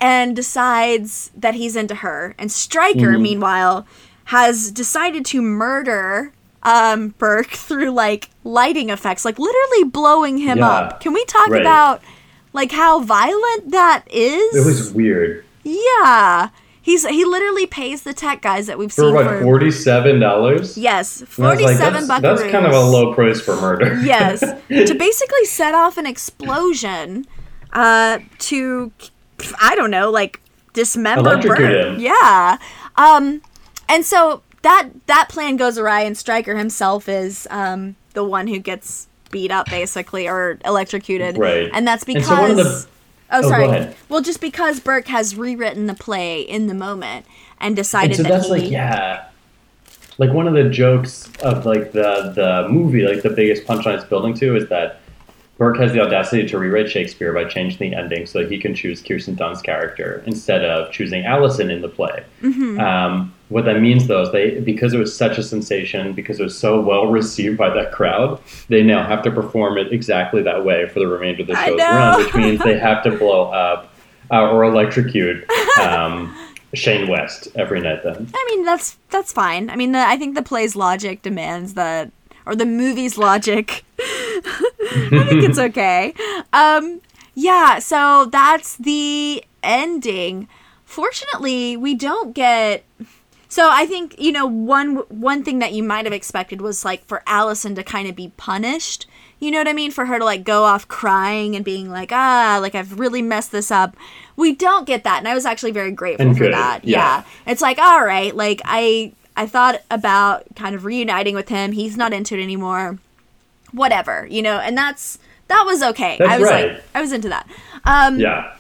Speaker 1: and decides that he's into her. And Striker, meanwhile, has decided to murder um, Berke through like lighting effects, like literally blowing him
Speaker 2: Yeah,
Speaker 1: up. Can we talk
Speaker 2: right.
Speaker 1: about like how violent that is?
Speaker 2: It was weird.
Speaker 1: yeah. He's he literally pays the tech guys that we've
Speaker 2: For
Speaker 1: seen
Speaker 2: what,
Speaker 1: for
Speaker 2: forty-seven dollars?
Speaker 1: yes,
Speaker 2: And I was
Speaker 1: forty
Speaker 2: like, that's, that's kind of a low price for murder.
Speaker 1: yes, to basically set off an explosion, uh, to I don't know, like dismember Bert. Yeah, um, and so that that plan goes awry, and Striker himself is um the one who gets beat up basically or electrocuted,
Speaker 2: Right.
Speaker 1: And that's because.
Speaker 2: And so one of the-
Speaker 1: Oh,
Speaker 2: go
Speaker 1: sorry. Well, just because Berke has rewritten the play in the moment and
Speaker 2: and
Speaker 1: decided
Speaker 2: so
Speaker 1: that
Speaker 2: that's
Speaker 1: he,
Speaker 2: like yeah like one of the jokes of like the the movie like the biggest punchline it's building to is that Berke has the audacity to rewrite Shakespeare by changing the ending so that he can choose Kirsten Dunst's character instead of choosing Allison in the play.
Speaker 1: Mm-hmm.
Speaker 2: Um, what that means, though, is they because it was such a sensation, because it was so well received by that crowd, they now have to perform it exactly that way for the remainder of the show's run, which means they have to blow up uh, or electrocute um, Shane West every night. Then
Speaker 1: I mean, that's that's fine. I mean, the, I think the play's logic demands that, or the movie's logic. I think it's okay. Um, yeah. So that's the ending fortunately, we don't get. So I think you know one one thing that you might have expected was like for Allison to kind of be punished. You know what I mean? For her to like go off crying and being like, ah, like I've really messed this up. We don't get that, and I was actually very grateful
Speaker 2: And
Speaker 1: for
Speaker 2: good,
Speaker 1: that.
Speaker 2: yeah.
Speaker 1: yeah, it's like all right, like I I thought about kind of reuniting with him. He's not into it anymore. Whatever, you know, and that's that was okay.
Speaker 2: That's
Speaker 1: I was
Speaker 2: right.
Speaker 1: like I was into that. Um
Speaker 2: Yeah.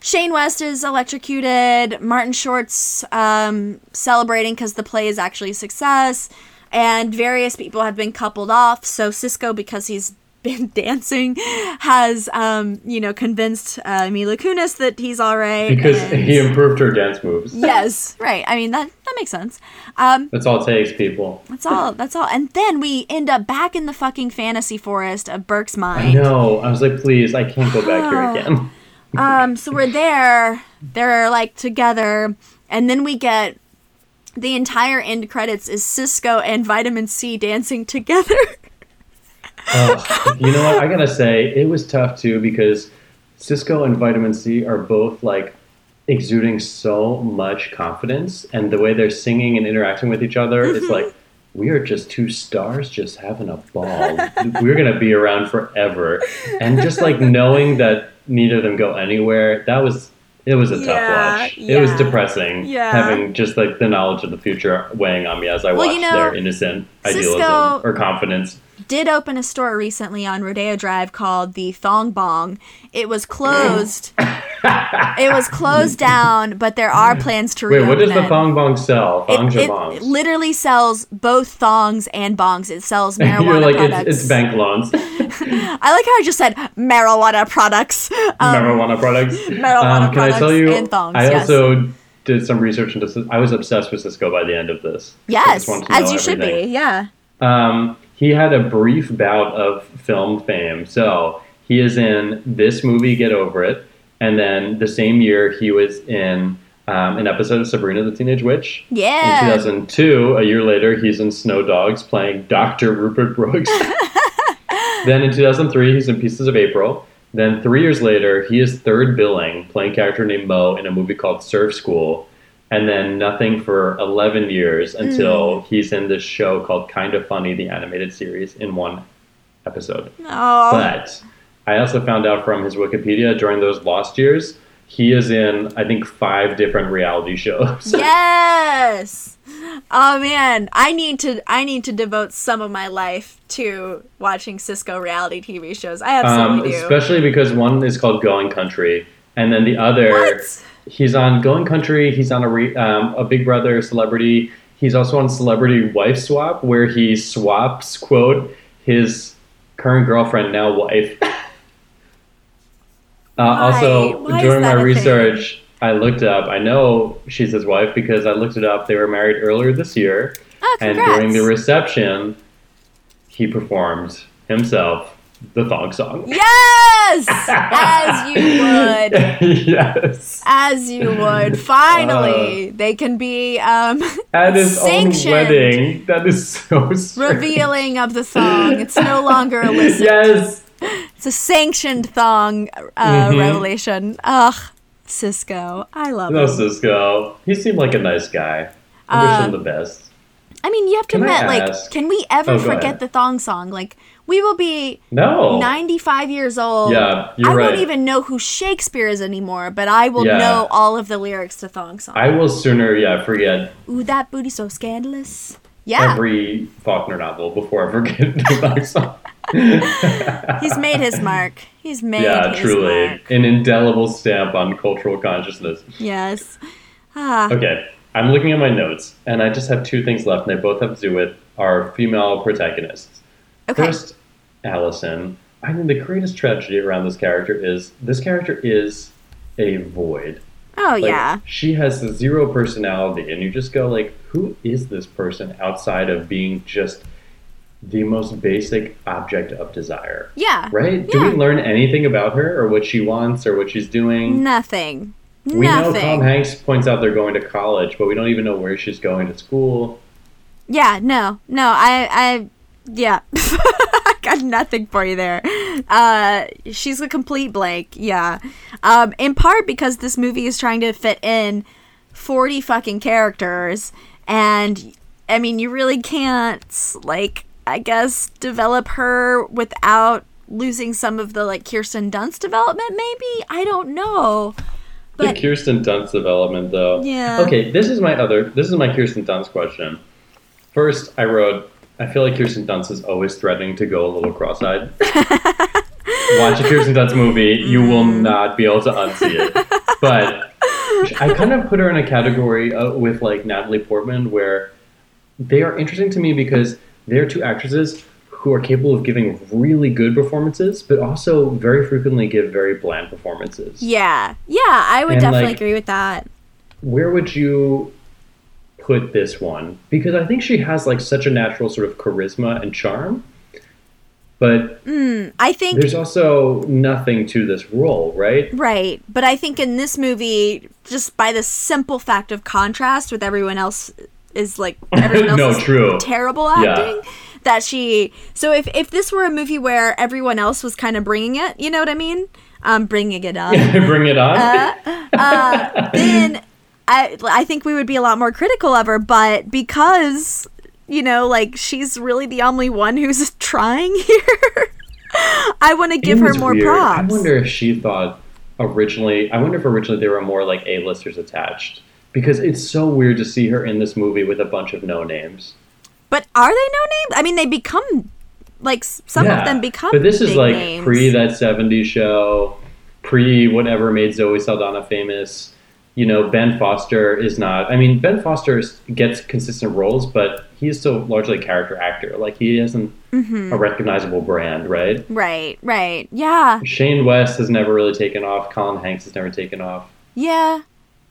Speaker 1: Shane West is electrocuted. Martin Short's um, celebrating because the play is actually a success, and various people have been coupled off. So Sisqó, because he's been dancing, has um, you know convinced uh, Mila Kunis that he's all right.
Speaker 2: Because
Speaker 1: and-
Speaker 2: he improved her dance moves.
Speaker 1: yes, right. I mean that that makes sense. Um,
Speaker 2: That's all it takes, people.
Speaker 1: that's all. That's all. And then we end up back in the fucking fantasy forest of
Speaker 2: Berke's
Speaker 1: mind.
Speaker 2: I know. I was like, please, I can't go back here again.
Speaker 1: um so we're there they're like together and then we get the entire end credits is Sisqó and vitamin c dancing together
Speaker 2: Oh, you know what? I gotta say, it was tough too because Sisqó and Vitamin C are both like exuding so much confidence, and the way they're singing and interacting with each other is mm-hmm. like we are just two stars just having a ball. We're gonna be around forever, and just like knowing that neither of them go anywhere, that was. It was a tough
Speaker 1: Yeah,
Speaker 2: watch. It was depressing
Speaker 1: yeah.
Speaker 2: having just like the knowledge of the future weighing on me as I
Speaker 1: Well,
Speaker 2: watched
Speaker 1: you know,
Speaker 2: their innocent
Speaker 1: Sisqó-
Speaker 2: idealism or confidence.
Speaker 1: Did open a store recently on rodeo drive called the thong bong it was closed it was closed down but there are plans to
Speaker 2: Wait,
Speaker 1: reopen
Speaker 2: what does the thong bong sell?
Speaker 1: it,
Speaker 2: Thongs or
Speaker 1: it
Speaker 2: bongs?
Speaker 1: literally sells both thongs and bongs. It sells marijuana
Speaker 2: You're like
Speaker 1: products.
Speaker 2: it's, it's bank loans,
Speaker 1: I like how I just said marijuana products. Um,
Speaker 2: marijuana products.
Speaker 1: marijuana
Speaker 2: Um, can I tell
Speaker 1: products
Speaker 2: you?
Speaker 1: and thongs,
Speaker 2: I
Speaker 1: yes.
Speaker 2: also did some research into. I was obsessed with Sisqó by the end of this.
Speaker 1: Yes,
Speaker 2: just wanted to
Speaker 1: as you should be. Yeah.
Speaker 2: Um, he had a brief bout of film fame. So he is in this movie, Get Over It, and then the same year he was in um, an episode of Sabrina the Teenage Witch.
Speaker 1: Yeah.
Speaker 2: In 2002, a year later, he's in Snow Dogs playing Dr. Rupert Brooks. then in 2003, he's in Pieces of April. Then three years later, he is third billing, playing a character named Mo in a movie called Surf School. And then nothing for 11 years until he's in this show called Kind of Funny, the animated series, in one episode.
Speaker 1: Oh.
Speaker 2: But I also found out from his Wikipedia during those lost years, he is in, I think, five different reality shows.
Speaker 1: yes. Oh man, I need to I need to devote some of my life to watching Sisqó reality TV shows. I
Speaker 2: Um,
Speaker 1: absolutely do.
Speaker 2: especially because one is called Going Country, and then the other,
Speaker 1: What?
Speaker 2: He's on Going Country. He's on a re, um, a Big Brother celebrity. He's also on Celebrity Wife Swap, where he swaps quote his current girlfriend, now wife. Uh, also,
Speaker 1: Why
Speaker 2: during my
Speaker 1: a thing?
Speaker 2: research, I looked up. I know she's his wife because I looked it up. They were married earlier this year,
Speaker 1: oh,
Speaker 2: and during the reception, he performed himself the thong song.
Speaker 1: yes, as you would.
Speaker 2: yes.
Speaker 1: As you would. Finally, they can be um,
Speaker 2: At his own
Speaker 1: Sanctioned.
Speaker 2: wedding. That is so strange.
Speaker 1: revealing of the song. It's no longer illicit.
Speaker 2: Yes.
Speaker 1: It's a sanctioned thong uh,
Speaker 2: Mhm.
Speaker 1: revelation. Ugh, Sisqó. I love
Speaker 2: No,
Speaker 1: him.
Speaker 2: Sisqó. He seemed like a nice guy. I
Speaker 1: Uh,
Speaker 2: wish him the best.
Speaker 1: I mean, you have to
Speaker 2: Can
Speaker 1: admit, like, can we ever
Speaker 2: Oh,
Speaker 1: forget
Speaker 2: ahead.
Speaker 1: the thong song? Like, we will be
Speaker 2: No.
Speaker 1: 95 years old.
Speaker 2: Yeah, you're
Speaker 1: I
Speaker 2: right.
Speaker 1: won't even know who Shakespeare is anymore, but I will
Speaker 2: Yeah.
Speaker 1: know all of the lyrics to thong song.
Speaker 2: I will sooner, yeah, forget
Speaker 1: Ooh, that booty so scandalous. Yeah,
Speaker 2: every Faulkner novel before I forget the thong song.
Speaker 1: he's made his mark. He's made his mark.
Speaker 2: yeah, truly.
Speaker 1: mark.
Speaker 2: An indelible stamp on cultural consciousness.
Speaker 1: Yes. Ah.
Speaker 2: Okay, I'm looking at my notes, and I just have two things left, and they both have to do with our female protagonists.
Speaker 1: Okay.
Speaker 2: First, Allison. I think the greatest tragedy around this character is this character is a void.
Speaker 1: oh
Speaker 2: Like,
Speaker 1: yeah.
Speaker 2: She has zero personality, and you just go like, who is this person outside of being just the most basic object of desire?
Speaker 1: Yeah.
Speaker 2: Right? Do
Speaker 1: Yeah.
Speaker 2: we learn anything about her, or what she wants, or what she's doing?
Speaker 1: Nothing.
Speaker 2: We know Tom Hanks points out they're going to college, but we don't even know where she's going to school.
Speaker 1: Yeah, no, no. I, I, Yeah. I got nothing for you there. Uh, she's a complete blank. Yeah. Um, in part because this movie is trying to fit in 40 fucking characters. And, I mean, you really can't, like, I guess, develop her without losing some of the, like, Kirsten Dunst development, maybe? I don't know.
Speaker 2: The
Speaker 1: But,
Speaker 2: Kirsten Dunst development, though.
Speaker 1: Yeah.
Speaker 2: Okay, this is my other. This is my Kirsten Dunst question. First, I wrote. I feel like Kirsten Dunst is always threatening to go a little cross-eyed. Watch a Kirsten Dunst movie, you will
Speaker 1: Mm.
Speaker 2: not be able to unsee it. But I kind of put her in a category uh, with like Natalie Portman, where they are interesting to me because they're two actresses who are capable of giving really good performances, but also very frequently give very bland performances.
Speaker 1: yeah. Yeah, I would
Speaker 2: And,
Speaker 1: definitely
Speaker 2: like-
Speaker 1: agree with that.
Speaker 2: where would you put this one? Because I think she has like such a natural sort of charisma and charm, but
Speaker 1: I think
Speaker 2: there's also nothing to this role, right?
Speaker 1: Right. But I think in this movie, just by the simple fact of contrast with everyone else is like everyone else
Speaker 2: No,
Speaker 1: is
Speaker 2: true.
Speaker 1: terrible
Speaker 2: Yeah.
Speaker 1: acting. That she so if if this were a movie where everyone else was kind of bringing it, you know what I mean? Um, bringing it up.
Speaker 2: Bring it on.
Speaker 1: uh, then I I think we would be a lot more critical of her. But because you know, like she's really the only one who's trying here, I want to give her more
Speaker 2: weird.
Speaker 1: props.
Speaker 2: I wonder if she thought originally. I wonder if originally there were more like A-listers attached because it's so weird to see her in this movie with a bunch of no names.
Speaker 1: But are they no names? I mean, they become like some
Speaker 2: Yeah.
Speaker 1: of them become.
Speaker 2: But this is like
Speaker 1: names.
Speaker 2: pre that 70s show, pre whatever made Zoe Saldana famous. You know, Ben Foster is not. I mean, Ben Foster gets consistent roles, but he's still largely a character actor. Like he isn't
Speaker 1: Mm-hmm.
Speaker 2: a recognizable brand, right?
Speaker 1: Right, right, yeah,
Speaker 2: Shane West has never really taken off. Colin Hanks has never taken off.
Speaker 1: yeah,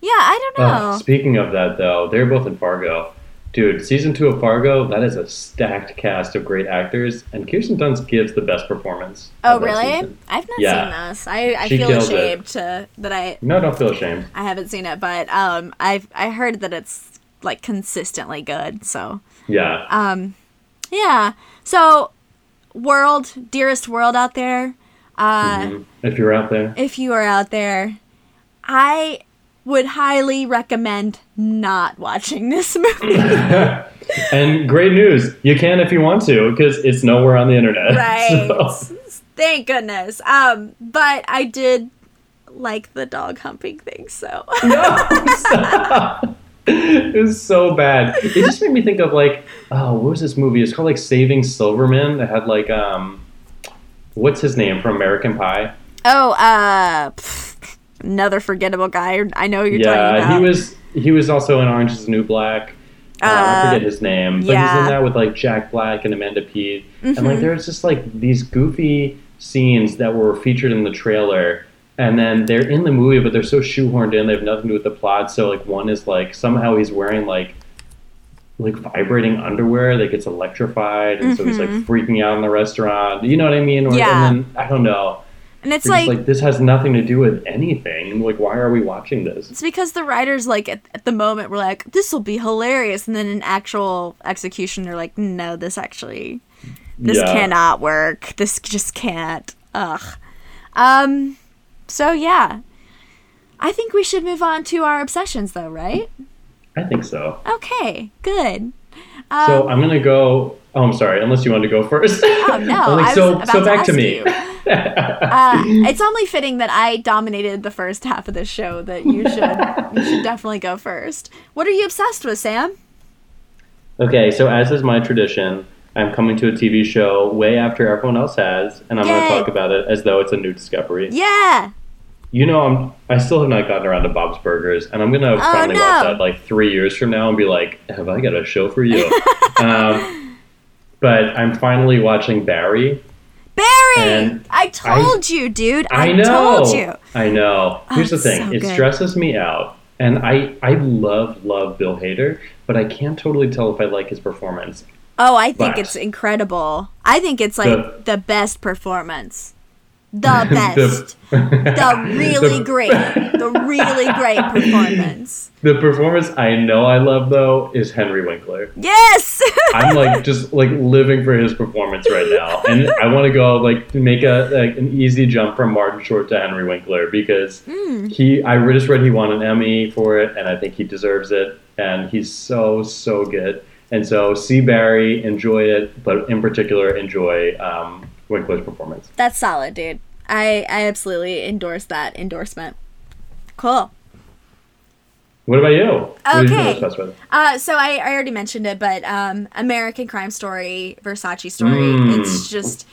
Speaker 1: yeah. I don't know.
Speaker 2: Ugh, speaking of that, though, they're both in Fargo. Dude, season two of Fargo, that is a stacked cast of great actors, and Kirsten Dunst gives the best performance.
Speaker 1: oh, really? I've not
Speaker 2: Yeah.
Speaker 1: seen this. I, I
Speaker 2: She
Speaker 1: feel ashamed to that I
Speaker 2: No, don't feel ashamed.
Speaker 1: I haven't seen it, but um, I've I heard that it's like consistently good. So
Speaker 2: Yeah.
Speaker 1: um, yeah. So, world, dearest world out there, uh,
Speaker 2: Mhm. If you're out there.
Speaker 1: if you are out there, I would highly recommend not watching this movie.
Speaker 2: and great news. You can if you want to, because it's nowhere on the internet.
Speaker 1: right.
Speaker 2: So-
Speaker 1: Thank goodness. Um, but I did like the dog humping thing, so
Speaker 2: no, stop. It was so bad. It just made me think of like, oh, what was this movie? It's called like Saving Silverman. That had like, um, what's his name from American Pie?
Speaker 1: oh, uh, pff, another forgettable guy. I know you're talking
Speaker 2: Yeah,
Speaker 1: about.
Speaker 2: he was. He was also in Orange Is the New Black. Uh, I
Speaker 1: Uh,
Speaker 2: forget his name, but he's in that with like Jack Black and Amanda Peet, and
Speaker 1: Mm-hmm.
Speaker 2: like there's just like these goofy scenes that were featured in the trailer, and then they're in the movie, but they're so shoehorned in, they have nothing to do with the plot. So like one is like somehow he's wearing like like vibrating underwear that gets electrified, and so he's like freaking out in the restaurant. You know what I mean? Or,
Speaker 1: Mm-hmm. Yeah.
Speaker 2: And then I don't know.
Speaker 1: And it's like,
Speaker 2: like, this has nothing to do with anything. Like, why are we watching this?
Speaker 1: it's because the writers like at, at the moment were like, this will be hilarious, and then in actual execution, they're like, no, this actually, this
Speaker 2: Yeah.
Speaker 1: cannot work. This just can't. Ugh. Um. So yeah, I think we should move on to our obsessions, though, right?
Speaker 2: I think so.
Speaker 1: Okay. Good. Um,
Speaker 2: So I'm gonna go. Oh, I'm sorry. Unless you want to go first.
Speaker 1: Oh no!
Speaker 2: Like, so so
Speaker 1: to
Speaker 2: back
Speaker 1: ask
Speaker 2: to me.
Speaker 1: Uh, it's only fitting that I dominated the first half of this show. That you should you should definitely go first. What are you obsessed with, Sam?
Speaker 2: okay, so as is my tradition, I'm coming to a TV show way after everyone else has, and I'm gonna talk about it as though it's a new discovery.
Speaker 1: Yeah.
Speaker 2: You know, I'm. I still have not gotten around to Bob's Burgers, and I'm gonna finally
Speaker 1: no.
Speaker 2: watch that like three years from now and be like, "Have I got a show for you?" um, but I'm finally watching Barry.
Speaker 1: Barry,
Speaker 2: And
Speaker 1: I told you, dude. I,
Speaker 2: I know.
Speaker 1: told you.
Speaker 2: I know. Here's the thing.
Speaker 1: so
Speaker 2: it
Speaker 1: good.
Speaker 2: stresses me out. And I, I love, love Bill Hader, but I can't totally tell if I like his performance.
Speaker 1: Oh, I think
Speaker 2: But-
Speaker 1: it's incredible. I think it's like
Speaker 2: The-
Speaker 1: the best performance the best,
Speaker 2: The-
Speaker 1: the really
Speaker 2: the-
Speaker 1: great, the really great performance.
Speaker 2: The performance I know I love though is Henry Winkler.
Speaker 1: Yes.
Speaker 2: I'm like just like living for his performance right now, and I want to go like make a like an easy jump from Martin Short to Henry Winkler because
Speaker 1: Hmm.
Speaker 2: he I just read he won an Emmy for it, and I think he deserves it, and he's so so good. And so see Barry, enjoy it, but in particular enjoy um, Winkler's performance.
Speaker 1: That's solid, dude. I I absolutely endorse that endorsement. Cool.
Speaker 2: What about you? You
Speaker 1: Okay.
Speaker 2: with?
Speaker 1: Uh, so I, I already mentioned it, but um, American Crime Story, Versace story.
Speaker 2: Mm.
Speaker 1: It's just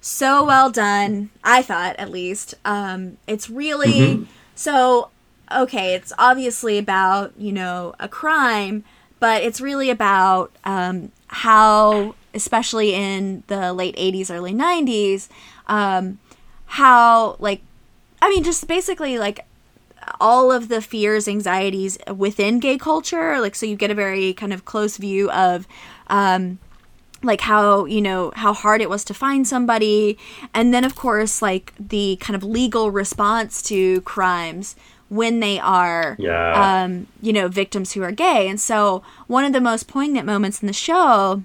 Speaker 1: so well done. I thought, at least. Um, it's really
Speaker 2: Mhm.
Speaker 1: so okay. It's obviously about you know a crime, but it's really about um, how, especially in the late '80s, early '90s, um, how like I mean, just basically like all of the fears, anxieties within gay culture. Like, so you get a very kind of close view of, um, like how you know how hard it was to find somebody, and then of course like the kind of legal response to crimes when they are
Speaker 2: Yeah.
Speaker 1: um, you know victims who are gay. And so one of the most poignant moments in the show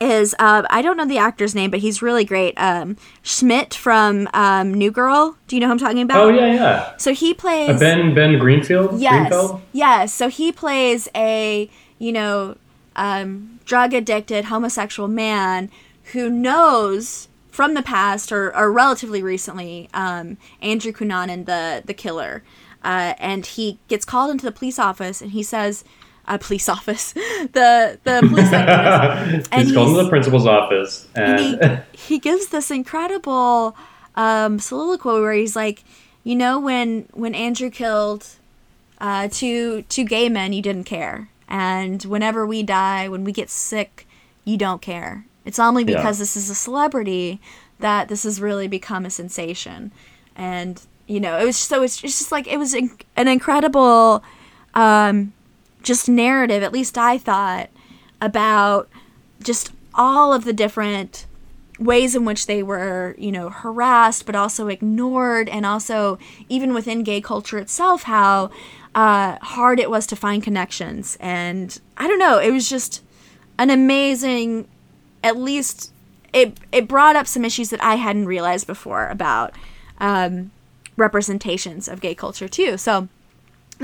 Speaker 1: is uh, I don't know the actor's name, but he's really great. Um, Schmidt from um, New Girl. Do you know who I'm talking about?
Speaker 2: oh yeah, yeah.
Speaker 1: So he
Speaker 2: Uh,
Speaker 1: plays.
Speaker 2: Ben Ben Greenfield.
Speaker 1: yes.
Speaker 2: Greenfeld?
Speaker 1: Yes. So he plays a you know um, drug addicted homosexual man who knows from the past or, or relatively recently um, Andrew Cunanan the the killer, uh, and he gets called into the police office and he says. Uh, police office, the the police And
Speaker 2: he's called
Speaker 1: he's-
Speaker 2: to the principal's office, and,
Speaker 1: and he, he gives this incredible um, soliloquy where he's like, you know, when when Andrew killed uh, two two gay men, you didn't care, and whenever we die, when we get sick, you don't care. It's only
Speaker 2: Yeah.
Speaker 1: because this is a celebrity that this has really become a sensation, and you know, it was so it's, it's just like it was an incredible um, just narrative. At least I thought about just all of the different ways in which they were, you know, harassed, but also ignored, and also even within gay culture itself, how uh, hard it was to find connections. And I don't know, it was just an amazing, at least it it brought up some issues that I hadn't realized before about um, representations of gay culture too. So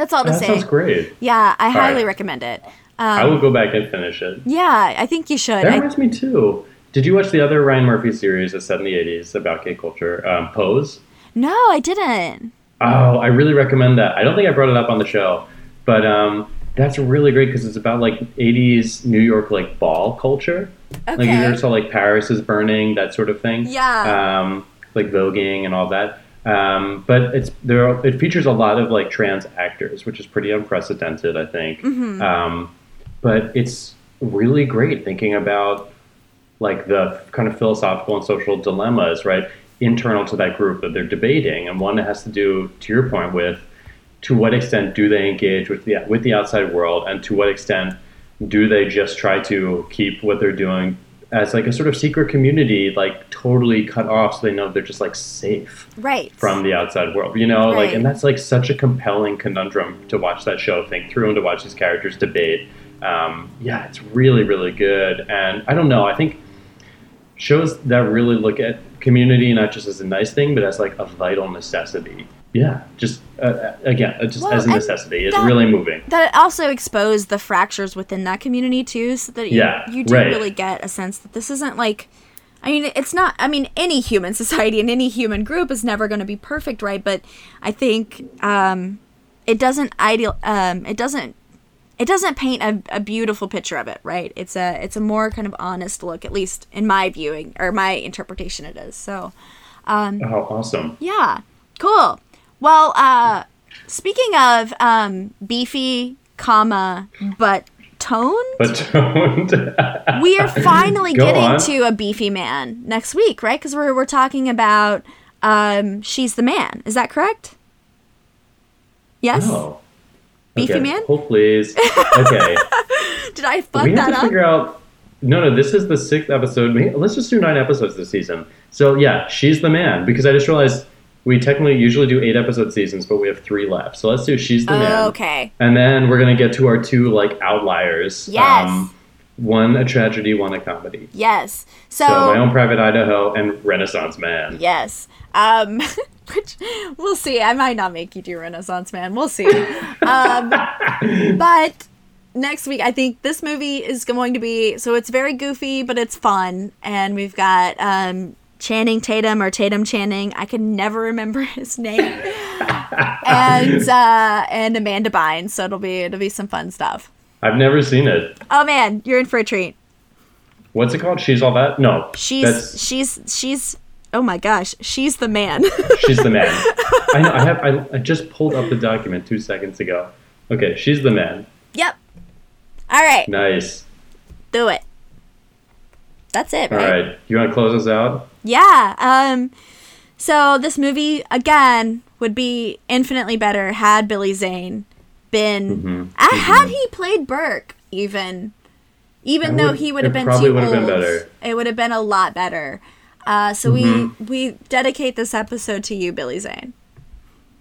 Speaker 1: that's all to
Speaker 2: that
Speaker 1: say.
Speaker 2: sounds great.
Speaker 1: Yeah, I highly
Speaker 2: right.
Speaker 1: recommend it.
Speaker 2: I
Speaker 1: Um,
Speaker 2: will go back and finish it.
Speaker 1: yeah, I think you should.
Speaker 2: That
Speaker 1: I,
Speaker 2: reminds me too. Did you watch the other Ryan Murphy series that's set in the '80s about gay culture, um, Pose?
Speaker 1: no, I didn't.
Speaker 2: Oh, I really recommend that. I don't think I brought it up on the show, but um, that's really great because it's about like '80s New York like ball culture. Like you
Speaker 1: Okay.
Speaker 2: ever saw like Paris is burning, that sort of thing.
Speaker 1: Yeah.
Speaker 2: Um, like voguing and all that. Um, but it's there. Are, it features a lot of like trans actors, which is pretty unprecedented, I think.
Speaker 1: Mm-hmm.
Speaker 2: Um, but it's really great thinking about like the kind of philosophical and social dilemmas, right, internal to that group that they're debating, and one that has to do, to your point, with to what extent do they engage with the with the outside world, and to what extent do they just try to keep what they're doing as like a sort of secret community, like totally cut off, so they know they're just like safe
Speaker 1: Right.
Speaker 2: from the outside world, you know, like, and that's like such a compelling conundrum to watch that show, think through, and to watch these characters debate. Um, yeah, it's really, really good, and I don't know, I think shows that really look at community not just as a nice thing, but as like a vital necessity. Yeah, just uh, again, uh, just
Speaker 1: Well,
Speaker 2: as a necessity, it's
Speaker 1: that-
Speaker 2: really moving.
Speaker 1: that also exposed the fractures within that community too, so that you,
Speaker 2: Yeah,
Speaker 1: you do
Speaker 2: right.
Speaker 1: really get a sense that this isn't like. I mean, it's not. I mean, any human society and any human group is never going to be perfect, right? But I think um, it doesn't ideal. Um, it doesn't. It doesn't paint a, a beautiful picture of it, right? It's a it's a more kind of honest look, at least in my viewing or my interpretation. It is so.
Speaker 2: Oh, awesome!
Speaker 1: Yeah, cool. Well, uh, speaking of um, beefy, comma, but toned,
Speaker 2: But don't.
Speaker 1: we are finally
Speaker 2: Go
Speaker 1: getting
Speaker 2: on.
Speaker 1: to a beefy man next week, right? Because we're we're talking about um, she's the man. Is that correct? Yes.
Speaker 2: Oh.
Speaker 1: Beefy
Speaker 2: okay.
Speaker 1: man?
Speaker 2: Hold please. Okay.
Speaker 1: Did I fuck
Speaker 2: we have to
Speaker 1: up?
Speaker 2: figure out. No, no, this is the sixth episode. Let's just do nine episodes this season. So yeah, she's the man because I just realized we technically usually do eight episode seasons, but we have three left. So let's do she's the man.
Speaker 1: Okay.
Speaker 2: And then we're gonna get to our two like outliers. Um,
Speaker 1: Yes.
Speaker 2: one a tragedy, one a comedy.
Speaker 1: Yes. So,
Speaker 2: So my own private Idaho and Renaissance Man.
Speaker 1: yes. Um which we'll see. I might not make you do Renaissance Man. We'll see. Um but next week I think this movie is going to be so it's very goofy but it's fun and we've got um Channing Tatum or Tatum Channing. I can never remember his name. and uh and Amanda Bynes, so it'll be it'll be some fun stuff.
Speaker 2: I've never seen it.
Speaker 1: Oh man, you're in for a treat.
Speaker 2: What's it called? She's all that? No.
Speaker 1: She's
Speaker 2: that's
Speaker 1: she's she's oh my gosh, she's the man.
Speaker 2: she's the man. I know. I have. I, I just pulled up the document two seconds ago. Okay, she's the man.
Speaker 1: yep. All right,
Speaker 2: Nice.
Speaker 1: do it. That's it,
Speaker 2: All
Speaker 1: right?
Speaker 2: right. You want to close us out?
Speaker 1: Yeah. Um so this movie again would be infinitely better had Billy Zane been
Speaker 2: Mhm.
Speaker 1: uh, had he played Berke even even though he would have been
Speaker 2: probably
Speaker 1: too
Speaker 2: would have been better.
Speaker 1: It would have been a lot better. Uh, so
Speaker 2: Mm-hmm.
Speaker 1: we we dedicate this episode to you, Billy Zane.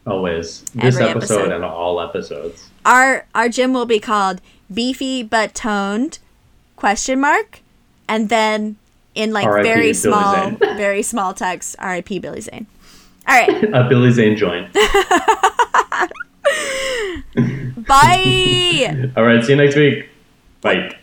Speaker 2: Always. This
Speaker 1: Every
Speaker 2: episode,
Speaker 1: episode.
Speaker 2: and all episodes.
Speaker 1: Our our gym will be called Beefy but Toned question mark and then in like
Speaker 2: R.I.P.
Speaker 1: very small very small text R.I.P. Billy Zane. All right.
Speaker 2: A Billy Zane joint.
Speaker 1: Bye.
Speaker 2: all right. See you next week. Bye.